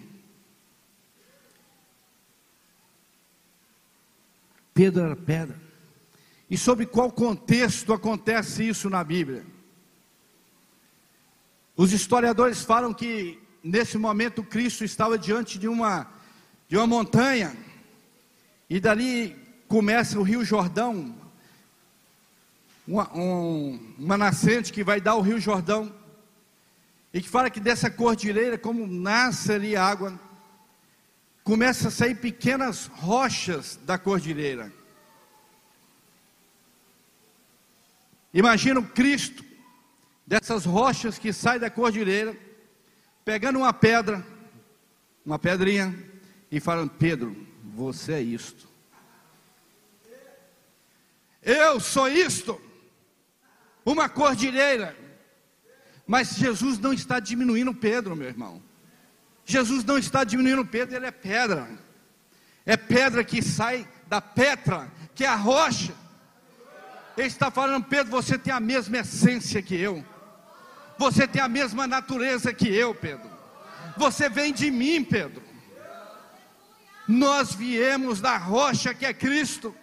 Speaker 1: Pedro era pedra. E sobre qual contexto acontece isso na Bíblia? Os historiadores falam que nesse momento Cristo estava diante de uma, de uma montanha, e dali começa o Rio Jordão, uma, um, uma nascente que vai dar o Rio Jordão, e que fala que dessa cordilheira, como nasce ali água, começa a sair pequenas rochas da cordilheira. Imagina o Cristo, dessas rochas que saem da cordilheira, pegando uma pedra, uma pedrinha, e falando: Pedro, você é isto. Eu sou isto. Uma cordilheira. Mas Jesus não está diminuindo Pedro, meu irmão. Jesus não está diminuindo Pedro, ele é pedra. É pedra que sai da Petra, que é a rocha. Ele está falando, Pedro, você tem a mesma essência que eu. Você tem a mesma natureza que eu, Pedro. Você vem de mim, Pedro. Nós viemos da rocha que é Cristo.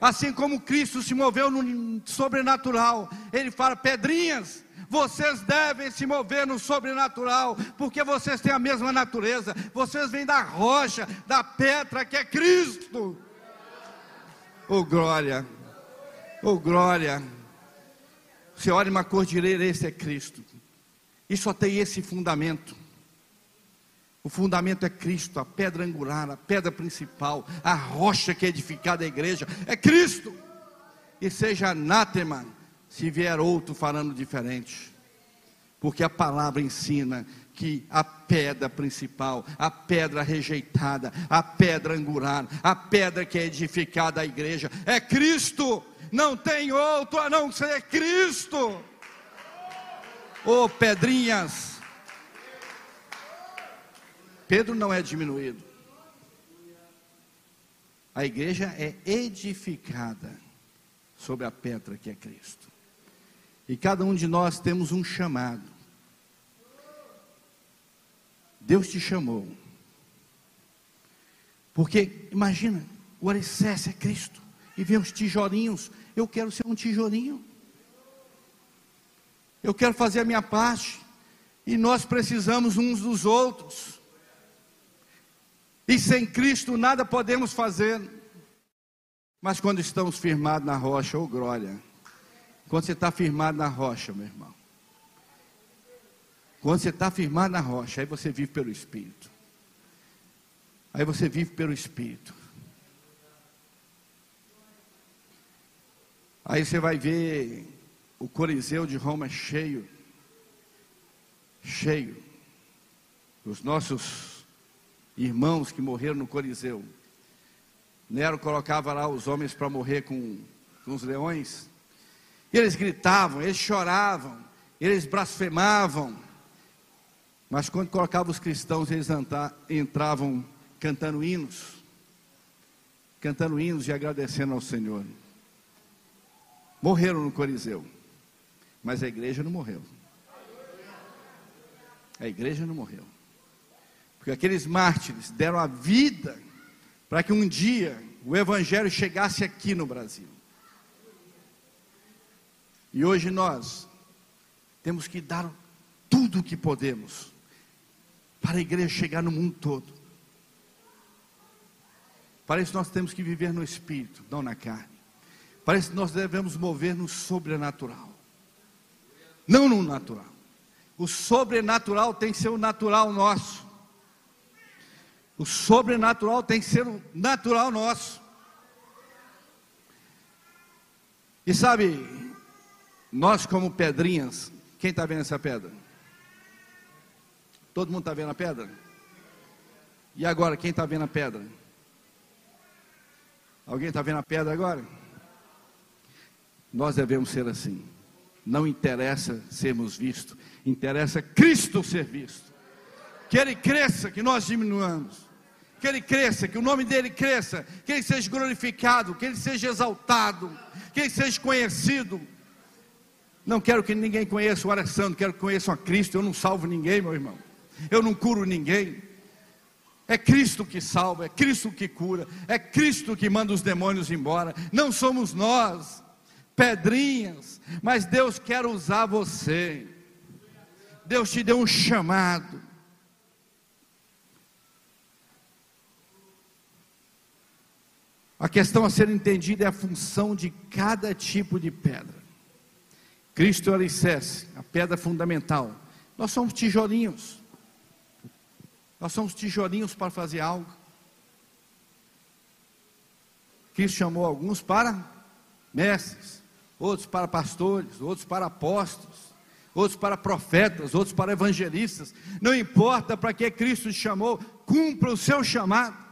Speaker 1: Assim como Cristo se moveu no sobrenatural, Ele fala: pedrinhas, vocês devem se mover no sobrenatural, porque vocês têm a mesma natureza, vocês vêm da rocha, da pedra que é Cristo. Oh glória, oh glória. Você olha uma cordilheira, esse é Cristo. E só tem esse fundamento. O fundamento é Cristo, a pedra angular, a pedra principal, a rocha que é edificada a igreja, é Cristo. E seja anátema se vier outro falando diferente. Porque a palavra ensina que a pedra principal, a pedra rejeitada, a pedra angular, a pedra que é edificada a igreja é Cristo não tem outro a não ser Cristo. Oh, pedrinhas. Pedro não é diminuído. A igreja é edificada sobre a pedra que é Cristo. E cada um de nós temos um chamado. Deus te chamou. Porque, imagina, o alicerce é Cristo. E vem os tijolinhos eu quero ser um tijolinho. Eu quero fazer a minha parte. E nós precisamos uns dos outros. E sem Cristo nada podemos fazer. Mas quando estamos firmados na rocha, ô oh glória. Quando você está firmado na rocha, meu irmão. Quando você está firmado na rocha, aí você vive pelo Espírito. Aí você vive pelo Espírito. Aí você vai ver o Coliseu de Roma cheio. Cheio. Os nossos irmãos que morreram no Coliseu. Nero colocava lá os homens para morrer com, com os leões. Eles gritavam, eles choravam, eles blasfemavam. Mas quando colocava os cristãos, eles entravam cantando hinos, cantando hinos e agradecendo ao Senhor. Morreram no Coliseu, mas a igreja não morreu. A igreja não morreu. Porque aqueles mártires deram a vida para que um dia o Evangelho chegasse aqui no Brasil. E hoje nós temos que dar tudo o que podemos para a igreja chegar no mundo todo. Para isso nós temos que viver no espírito, não na carne. Para isso nós devemos mover no sobrenatural, não no natural. O sobrenatural tem que ser o natural nosso. O sobrenatural tem que ser natural nosso. E sabe, nós como pedrinhas, quem está vendo essa pedra? Todo mundo está vendo a pedra? E agora, quem está vendo a pedra? Alguém está vendo a pedra agora? Nós devemos ser assim. Não interessa sermos vistos, interessa Cristo ser visto. Que Ele cresça, que nós diminuamos. Que Ele cresça, que o nome dEle cresça, que Ele seja glorificado, que Ele seja exaltado, que Ele seja conhecido. Não quero que ninguém conheça o Alessandro, quero que conheçam a Cristo. Eu não salvo ninguém, meu irmão. Eu não curo ninguém. É Cristo que salva, é Cristo que cura, é Cristo que manda os demônios embora. Não somos nós, pedrinhas, mas Deus quer usar você. Deus te deu um chamado. A questão a ser entendida é a função de cada tipo de pedra. Cristo é o alicerce, a pedra fundamental. Nós somos tijolinhos. Nós somos tijolinhos para fazer algo. Cristo chamou alguns para mestres, outros para pastores, outros para apóstolos, outros para profetas, outros para evangelistas. Não importa para que Cristo te chamou, cumpra o seu chamado.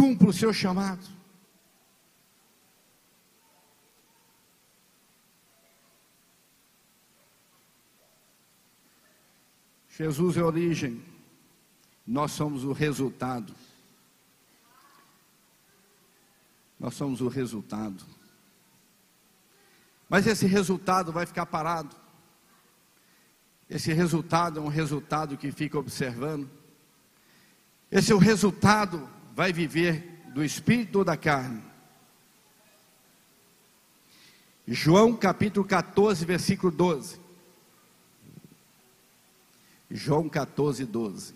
Speaker 1: Cumpra o seu chamado. Jesus é a origem, nós somos o resultado. Nós somos o resultado. Mas esse resultado vai ficar parado. Esse resultado é um resultado que fica observando. Esse é o resultado vai viver do espírito ou da carne. João capítulo 14, versículo 12. João 14, 12.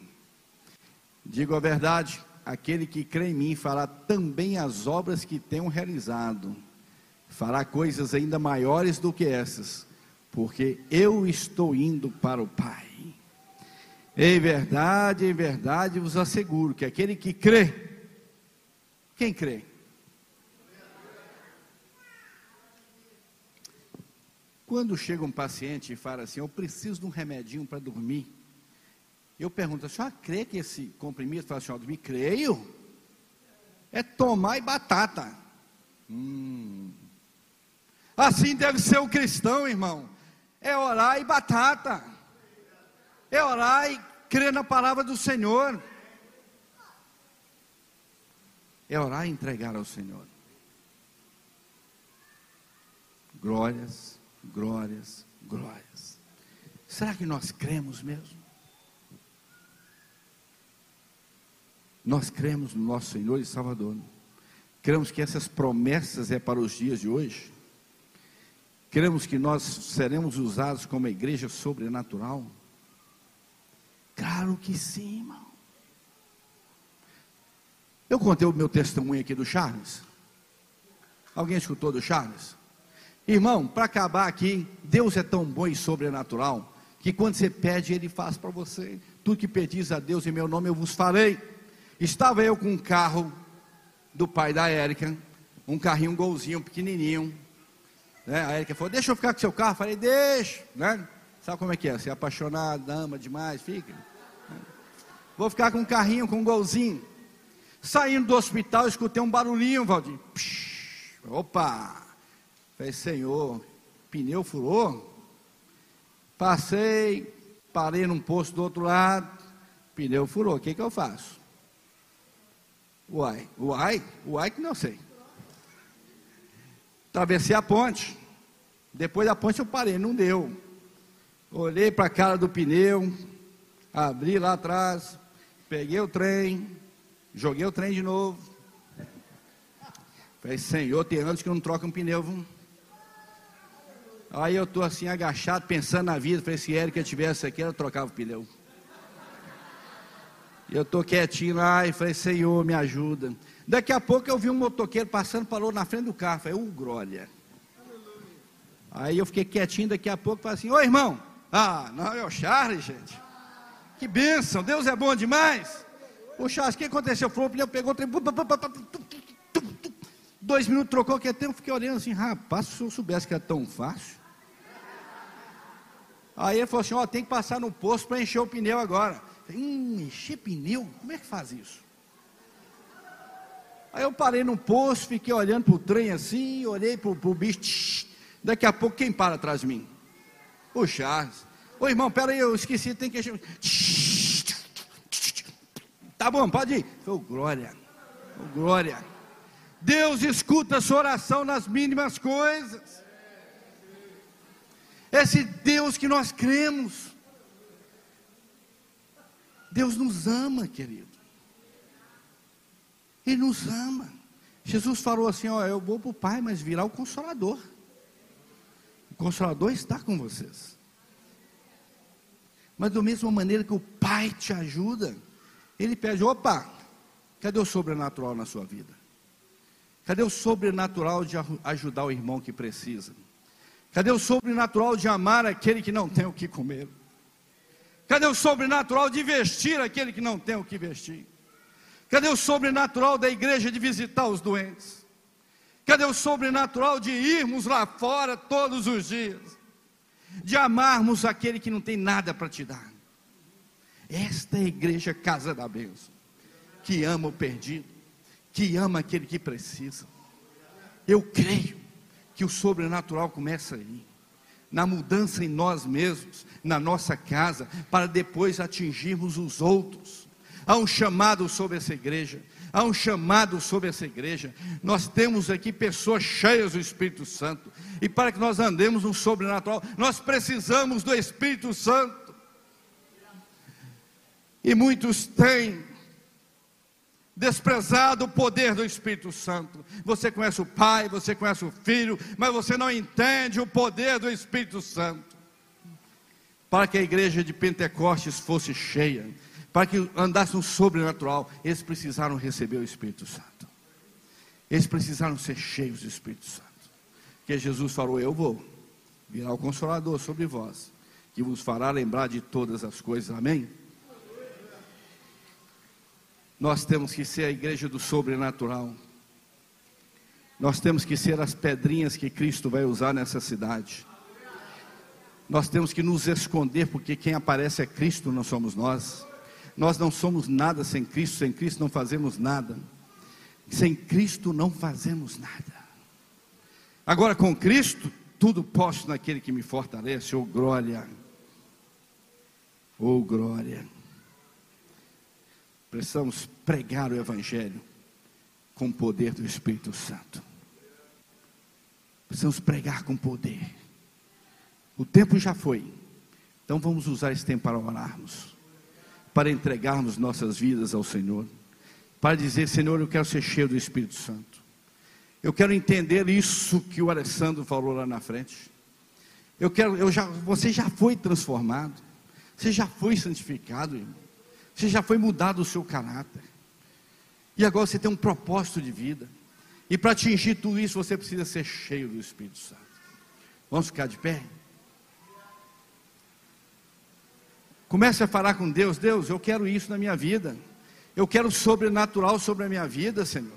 Speaker 1: Digo a verdade, aquele que crê em mim fará também as obras que tenho realizado, fará coisas ainda maiores do que essas, porque eu estou indo para o Pai. Em verdade, em verdade vos asseguro que aquele que crê, quem crê? Quando chega um paciente e fala assim, eu preciso de um remedinho para dormir, eu pergunto, a senhora crê que esse comprimido faz a senhora dormir? Creio. É tomar e batata. Hum. Assim deve ser o cristão, irmão. É orar e batata. É orar e crer na palavra do Senhor. É orar e entregar ao Senhor. Glórias, glórias, glórias. Será que nós cremos mesmo? Nós cremos no nosso Senhor e Salvador. Cremos que essas promessas é para os dias de hoje. Cremos que nós seremos usados como igreja sobrenatural. Claro que sim, irmão. Eu contei o meu testemunho aqui do Charles. Alguém escutou do Charles? Irmão, para acabar aqui, Deus é tão bom e sobrenatural que quando você pede, Ele faz para você. Tudo que pedis a Deus em meu nome eu vos farei. Estava eu com um carro do pai da Érica, um carrinho, um golzinho pequenininho. Né? A Érica falou: Deixa eu ficar com seu carro. Eu falei: Deixa. Né? Sabe como é que é? Você é apaixonado, ama demais, fica. Vou ficar com um carrinho, com um golzinho. Saindo do hospital, escutei um barulhinho, Valdir. Psh, opa! Falei, Senhor, pneu furou? Passei, parei num posto do outro lado, pneu furou. O que, que eu faço? Uai, uai, uai que não sei. Atravessei a ponte. Depois da ponte eu parei, não deu. Olhei para a cara do pneu, abri lá atrás, peguei o trem, joguei o trem de novo. Falei, Senhor, tem anos que eu não troco um pneu. Aí eu estou assim agachado, pensando na vida. Falei, se Érica tivesse aqui, ela trocava o pneu. Eu estou quietinho lá e falei, Senhor, me ajuda. Daqui a pouco eu vi um motoqueiro passando, parou na frente do carro. Falei, ô, glória. Aí eu fiquei quietinho, daqui a pouco falei assim, ô irmão, ah, não, é o Charles, gente. Que bênção, Deus é bom demais. O Charles, o que aconteceu? Falou, o pneu pegou, trem, dois minutos trocou, que tempo, fiquei olhando assim, rapaz, se eu soubesse que é tão fácil. Aí ele falou assim, ó, tem que passar no posto para encher o pneu agora. Hum, encher pneu? Como é que faz isso? Aí eu parei no posto, fiquei olhando para o trem assim, olhei para o bicho. Tsh, daqui a pouco, quem para atrás de mim? O Charles. Ô irmão, peraí, eu esqueci, tem que. Tá bom, pode ir. Foi glória. Oh, glória. Deus escuta a sua oração nas mínimas coisas. Esse Deus que nós cremos. Deus nos ama, querido. Ele nos ama. Jesus falou assim: Ó, eu vou para o Pai, mas virá o Consolador. O Consolador está com vocês. Mas da mesma maneira que o Pai te ajuda, Ele pede: opa, cadê o sobrenatural na sua vida? Cadê o sobrenatural de ajudar o irmão que precisa? Cadê o sobrenatural de amar aquele que não tem o que comer? Cadê o sobrenatural de vestir aquele que não tem o que vestir? Cadê o sobrenatural da igreja de visitar os doentes? Cadê o sobrenatural de irmos lá fora todos os dias? De amarmos aquele que não tem nada para te dar? Esta é a igreja casa da bênção, que ama o perdido, que ama aquele que precisa. Eu creio que o sobrenatural começa aí na mudança em nós mesmos, na nossa casa, para depois atingirmos os outros. Há um chamado sobre essa igreja, há um chamado sobre essa igreja. Nós temos aqui pessoas cheias do Espírito Santo, e para que nós andemos no sobrenatural, nós precisamos do Espírito Santo. E muitos têm desprezado o poder do Espírito Santo. Você conhece o Pai, você conhece o Filho, mas você não entende o poder do Espírito Santo. Para que a igreja de Pentecostes fosse cheia, para que andasse no sobrenatural, eles precisaram receber o Espírito Santo. Eles precisaram ser cheios do Espírito Santo. Que Jesus falou: Eu vou virar o Consolador sobre vós, que vos fará lembrar de todas as coisas. Amém? Nós temos que ser a igreja do sobrenatural. Nós temos que ser as pedrinhas que Cristo vai usar nessa cidade. Nós temos que nos esconder, porque quem aparece é Cristo, não somos nós. Nós não somos nada sem Cristo, sem Cristo não fazemos nada. Sem Cristo não fazemos nada. Agora com Cristo, tudo posso naquele que me fortalece, oh glória. Oh glória. Precisamos pregar o Evangelho com o poder do Espírito Santo. Precisamos pregar com poder. O tempo já foi. Então vamos usar esse tempo para orarmos, para entregarmos nossas vidas ao Senhor, para dizer: Senhor, eu quero ser cheio do Espírito Santo. Eu quero entender isso que o Alessandro falou lá na frente. Eu quero, eu já, você já foi transformado, você já foi santificado, irmão. Você já foi mudado o seu caráter. E agora você tem um propósito de vida. E para atingir tudo isso, você precisa ser cheio do Espírito Santo. Vamos ficar de pé? Comece a falar com Deus: Deus, eu quero isso na minha vida. Eu quero sobrenatural sobre a minha vida, Senhor.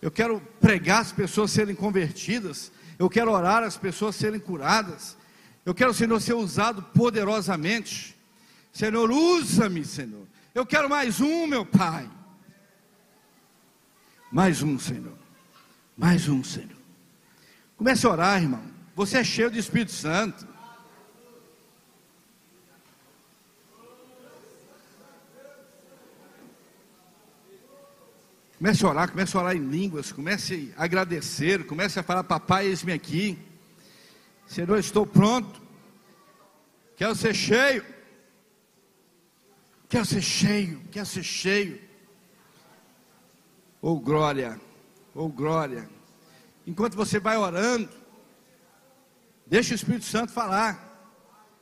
Speaker 1: Eu quero pregar as pessoas serem convertidas. Eu quero orar as pessoas serem curadas. Eu quero, Senhor, ser usado poderosamente. Senhor, usa-me, Senhor. Eu quero mais um, meu Pai. Mais um, Senhor. Mais um, Senhor. Comece a orar, irmão. Você é cheio do Espírito Santo. Comece a orar, comece a orar em línguas, comece a agradecer, comece a falar, papai, eis-me aqui. Senhor, estou pronto. Quero ser cheio. Quero ser cheio, quero ser cheio. Oh glória, oh glória. Enquanto você vai orando, deixa o Espírito Santo falar.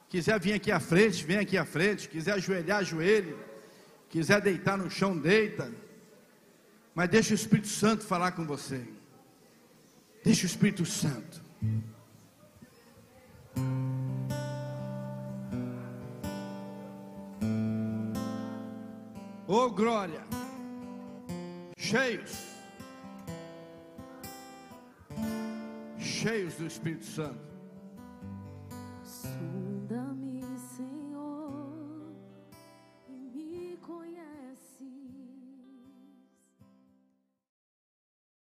Speaker 1: Quiser vir aqui à frente, vem aqui à frente. Quiser ajoelhar, ajoelhe. Quiser deitar no chão, deita. Mas deixa o Espírito Santo falar com você. Deixa o Espírito Santo. Oh glória! Cheios, cheios do Espírito Santo.